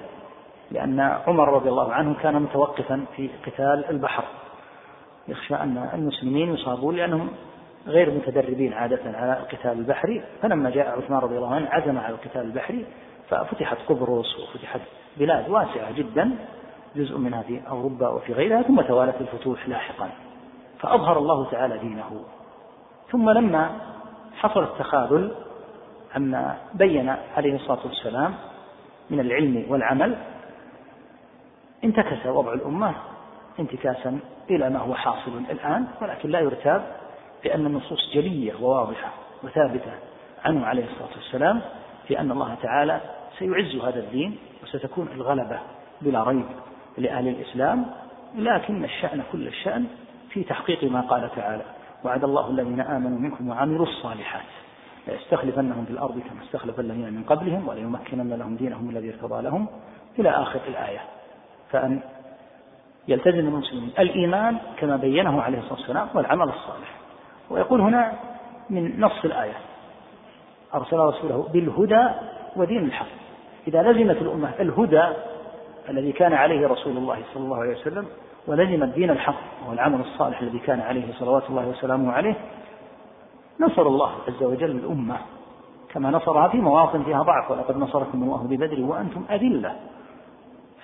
S2: لأن عمر رضي الله عنه كان متوقفا في قتال البحر. يخشى أن المسلمين يصابون لأنهم غير متدربين عادة على القتال البحري. فلما جاء عثمان رضي الله عنه عزم على القتال البحري ففتحت قبرص وفتحت بلاد واسعة جدا. جزء منها في أوروبا وفي غيرها ثم توالت الفتوح لاحقا. فأظهر الله تعالى دينه. ثم لما حصل التخاذل عما بين عليه الصلاة والسلام من العلم والعمل انتكس وضع الأمة انتكاسا إلى ما هو حاصل الآن ولكن لا يرتاب لأن النصوص جلية وواضحة وثابتة عنه عليه الصلاة والسلام في أن الله تعالى سيعز هذا الدين وستكون الغلبة بلا ريب. لأهل الإسلام لكن الشأن كل الشأن في تحقيق ما قال تعالى وعد الله الذين آمنوا منكم وعملوا الصالحات ليستخلفنهم في الأرض كما استخلف الذين من قبلهم وليمكنن لهم دينهم الذي ارتضى لهم إلى آخر الآية. فأن يلتزم المسلمين الإيمان كما بينه عليه الصلاة والسلام والعمل الصالح. ويقول هنا من نص الآية أرسل رسوله بالهدى ودين الحق. إذا لزمت الأمة الهدى الذي كان عليه رسول الله صلى الله عليه وسلم ولزم الدين الحق وهو العمل الصالح الذي كان عليه صلوات الله وسلامه عليه. نصر الله عز وجل الأمة كما نصرها في مواطن فيها ضعف ولقد نصركم الله ببدر وأنتم أذلة.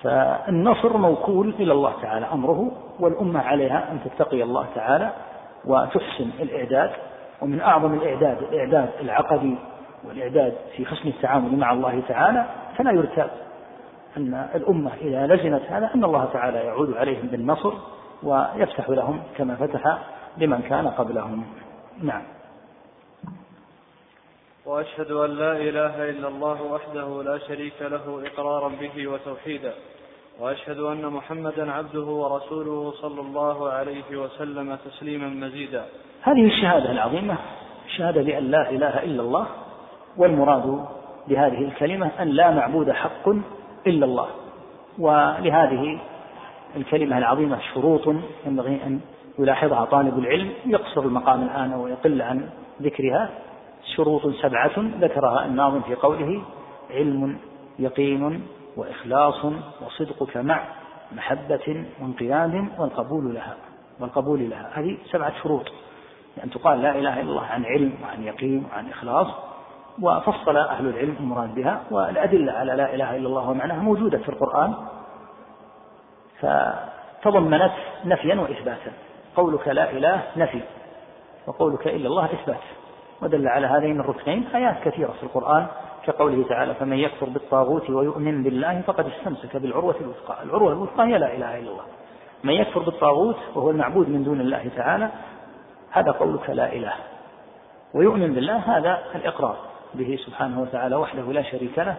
S2: فالنصر موكول إلى الله تعالى أمره والأمة عليها أن تتقي الله تعالى وتحسن الإعداد. ومن أعظم الإعداد الإعداد العقدي والإعداد في حسن التعامل مع الله تعالى فلا يرتاب. أن الأمة إذا لزمت هذا أن الله تعالى يعود عليهم بالنصر ويفتح لهم كما فتح لمن كان قبلهم. نعم.
S3: وأشهد أن لا إله إلا الله وحده لا شريك له إقرارا به وتوحيدا. وأشهد أن محمدا عبده ورسوله صلى الله عليه وسلم تسليما مزيدا.
S2: هذه الشهادة العظيمة شهادة بان لا إله إلا الله والمراد بهذه الكلمة أن لا معبود حق إلا الله. ولهذه الكلمة العظيمة شروط ينبغي أن يلاحظها طالب العلم يقصر المقام الآن ويقل عن ذكرها. شروط سبعة ذكرها الناظم في قوله علم يقين وإخلاص وصدقك مع محبة وانقياد والقبول لها والقبول لها. هذه سبعة شروط. لأن تقال لا إله إلا الله عن علم وعن يقين وعن إخلاص. وفصل أهل العلم المراد بها والأدلة على لا إله إلا الله ومعناها موجودة في القرآن فتضمنت نفيا وإثباتا. قولك لا إله نفي وقولك إلا الله إثبات. ودل على هذين الركنين آيات كثيرة في القرآن كقوله تعالى فمن يكفر بالطاغوت ويؤمن بالله فقد استمسك بالعروة الوثقى. العروة الوثقى هي لا إله إلا الله. من يكفر بالطاغوت وهو المعبود من دون الله تعالى هذا قولك لا إله. ويؤمن بالله هذا الإقرار. به سبحانه وتعالى وحده لا شريك له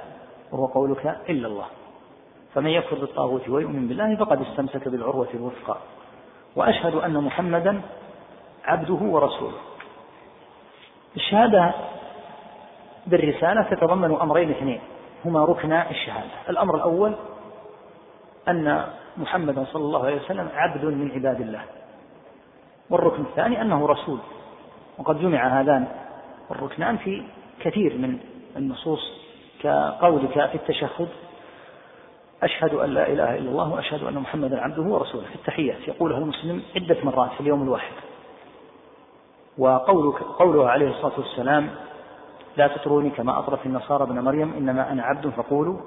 S2: وهو قولك إلا الله. فمن يكفر بالطاغوت ويؤمن بالله فقد استمسك بالعروة الوثقى. وأشهد أن محمدا عبده ورسوله. الشهادة بالرسالة تتضمن أمرين اثنين هما ركنا الشهادة. الأمر الأول أن محمدا صلى الله عليه وسلم عبد من عباد الله. والركن الثاني أنه رسول. وقد جمع هذان الركنان في كثير من النصوص كقولك في التشهد أشهد أن لا إله إلا الله وأشهد أن محمدا عبده ورسوله. في التحيات يقولها المسلم عدة مرات في اليوم الواحد. وقوله قوله عليه الصلاة والسلام لا تطروني كما أطرت النصارى ابن مريم إنما أنا عبد فقولوا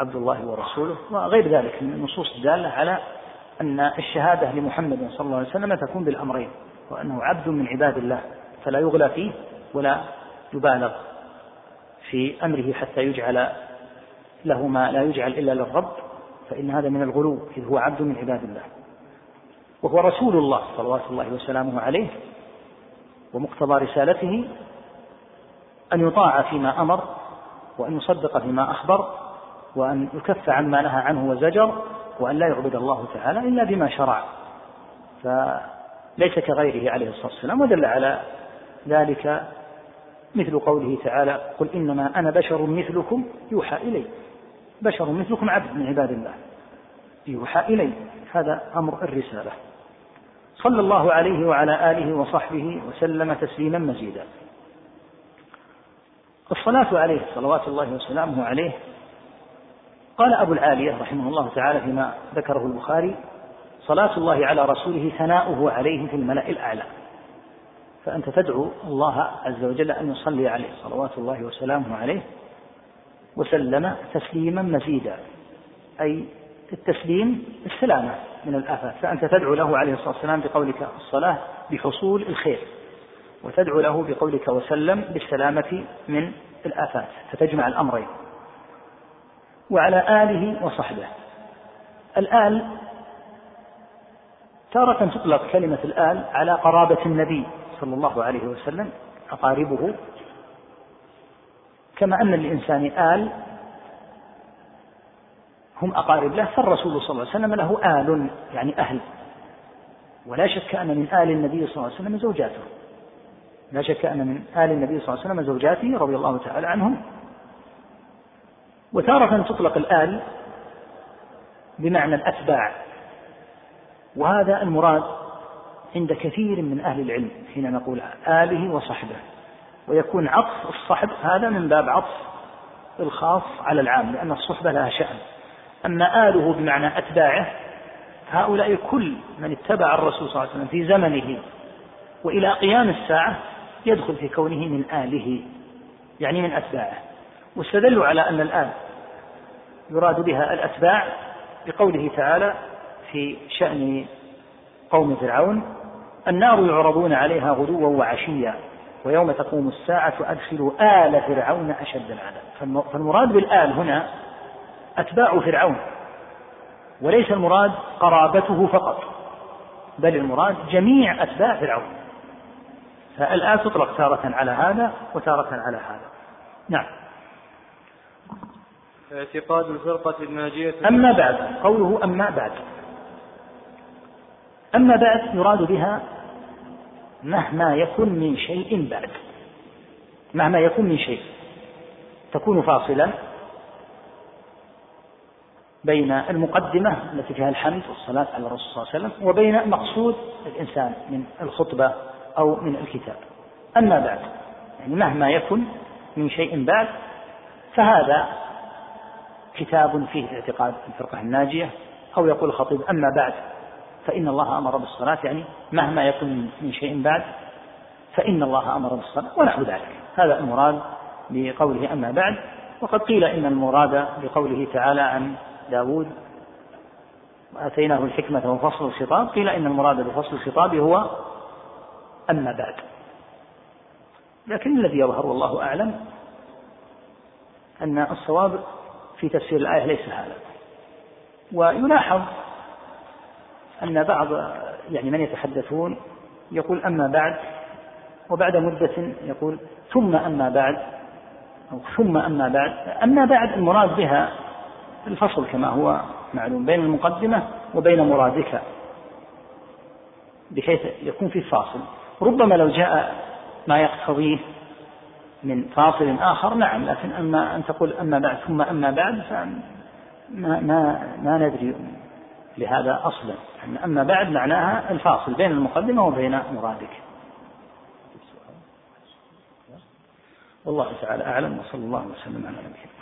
S2: عبد الله ورسوله. وغير ذلك من النصوص الدالة على أن الشهادة لمحمد صلى الله عليه وسلم تكون بالأمرين وأنه عبد من عباد الله فلا يغلى فيه ولا يبالغ في أمره حتى يجعل له ما لا يجعل إلا للرب فإن هذا من الغلو إذ هو عبد من عباد الله. وهو رسول الله صلوات الله وسلامه عليه ومقتضى رسالته أن يطاع فيما أمر وأن يصدق فيما أخبر وأن يكف عما نهى عنه وزجر وأن لا يعبد الله تعالى إلا بما شرع. فليس كغيره عليه الصلاة والسلام ودل على ذلك مثل قوله تعالى قل إنما أنا بشر مثلكم يوحى إلي. بشر مثلكم عبد من عباد الله يوحى إلي. هذا أمر الرسالة. صلى الله عليه وعلى آله وصحبه وسلم تسليما مزيدا. الصلاة عليه صلوات الله وسلامه عليه قال أبو العالية رحمه الله تعالى فيما ذكره البخاري صلاة الله على رسوله ثناؤه عليه في الملأ الأعلى. فأنت تدعو الله عز وجل أن يصلي عليه صلوات الله وسلامه عليه وسلم تسليما مزيدا أي التسليم السلامة من الآفات. فأنت تدعو له عليه الصلاة والسلام بقولك الصلاة بحصول الخير وتدعو له بقولك وسلم بالسلامة من الآفات. فتجمع الأمرين. وعلى آله وصحبه. الآل تارة تطلق كلمة الآل على قرابة النبي. صلى الله عليه وسلم أقاربه كما أن للإنسان آل هم أقارب له فالرسول صلى الله عليه وسلم له آل يعني أهل. ولا شك أن من آل النبي صلى الله عليه وسلم زوجاته. لا شك أن من آل النبي صلى الله عليه وسلم زوجاته رضي الله تعالى عنهم. وتارة تطلق الآل بمعنى الأتباع. وهذا المراد عند كثير من أهل العلم حين نقول آله وصحبه. ويكون عطف الصحب هذا من باب عطف الخاص على العام لأن الصحبة لها شأن. أما آله بمعنى أتباعه هؤلاء كل من اتبع الرسول صلى الله عليه وسلم في زمنه وإلى قيام الساعة يدخل في كونه من آله يعني من أتباعه. واستدلوا على أن الآن يراد بها الأتباع بقوله تعالى في شأن قوم فرعون النار يعرضون عليها غدوا وعشيا ويوم تقوم الساعة أدخلوا آل فرعون أشد العذاب. فالمراد بالآل هنا أتباع فرعون وليس المراد قرابته فقط بل المراد جميع أتباع فرعون. فالآل تطلق تارة على هذا وتارة على هذا. نعم.
S3: اعتقاد الفرقة الناجية
S2: أما بعد قوله أما بعد. أما بعد يراد بها مهما يكن من شيء بعد مهما يكن من شيء. تكون فاصلا بين المقدمة التي فيها الحمد والصلاة على الرسول صلى الله عليه وسلم وبين مقصود الإنسان من الخطبة أو من الكتاب. أما بعد يعني مهما يكن من شيء بعد فهذا كتاب فيه اعتقاد الفرقة الناجية أو يقول الخطيب أما بعد فإن الله أمر بالصلاة يعني مهما يكن من شيء بعد فإن الله أمر بالصلاة ونحو ذلك. هذا المراد بقوله أما بعد. وقد قيل إن المراد بقوله تعالى عن داود وآتيناه الحكمة وفصل الخطاب قيل إن المراد بفصل الخطاب هو أما بعد. لكن الذي يظهر والله أعلم أن الصواب في تفسير الآية ليس هذا. ويلاحظ أن بعض يعني من يتحدثون يقول أما بعد وبعد مدة يقول ثم أما بعد أو ثم أما بعد. أما بعد المراد بها الفصل كما هو معلوم بين المقدمة وبين مرادك بحيث يكون في فاصل. ربما لو جاء ما يقتضيه من فاصل آخر نعم لكن أما أن تقول أما بعد ثم أما بعد فما ما ما ندري. لهذا أصلا أما بعد معناها الفاصل بين المقدمة وبين مرادك. والله تعالى أعلم وصلى الله وسلم على نبينا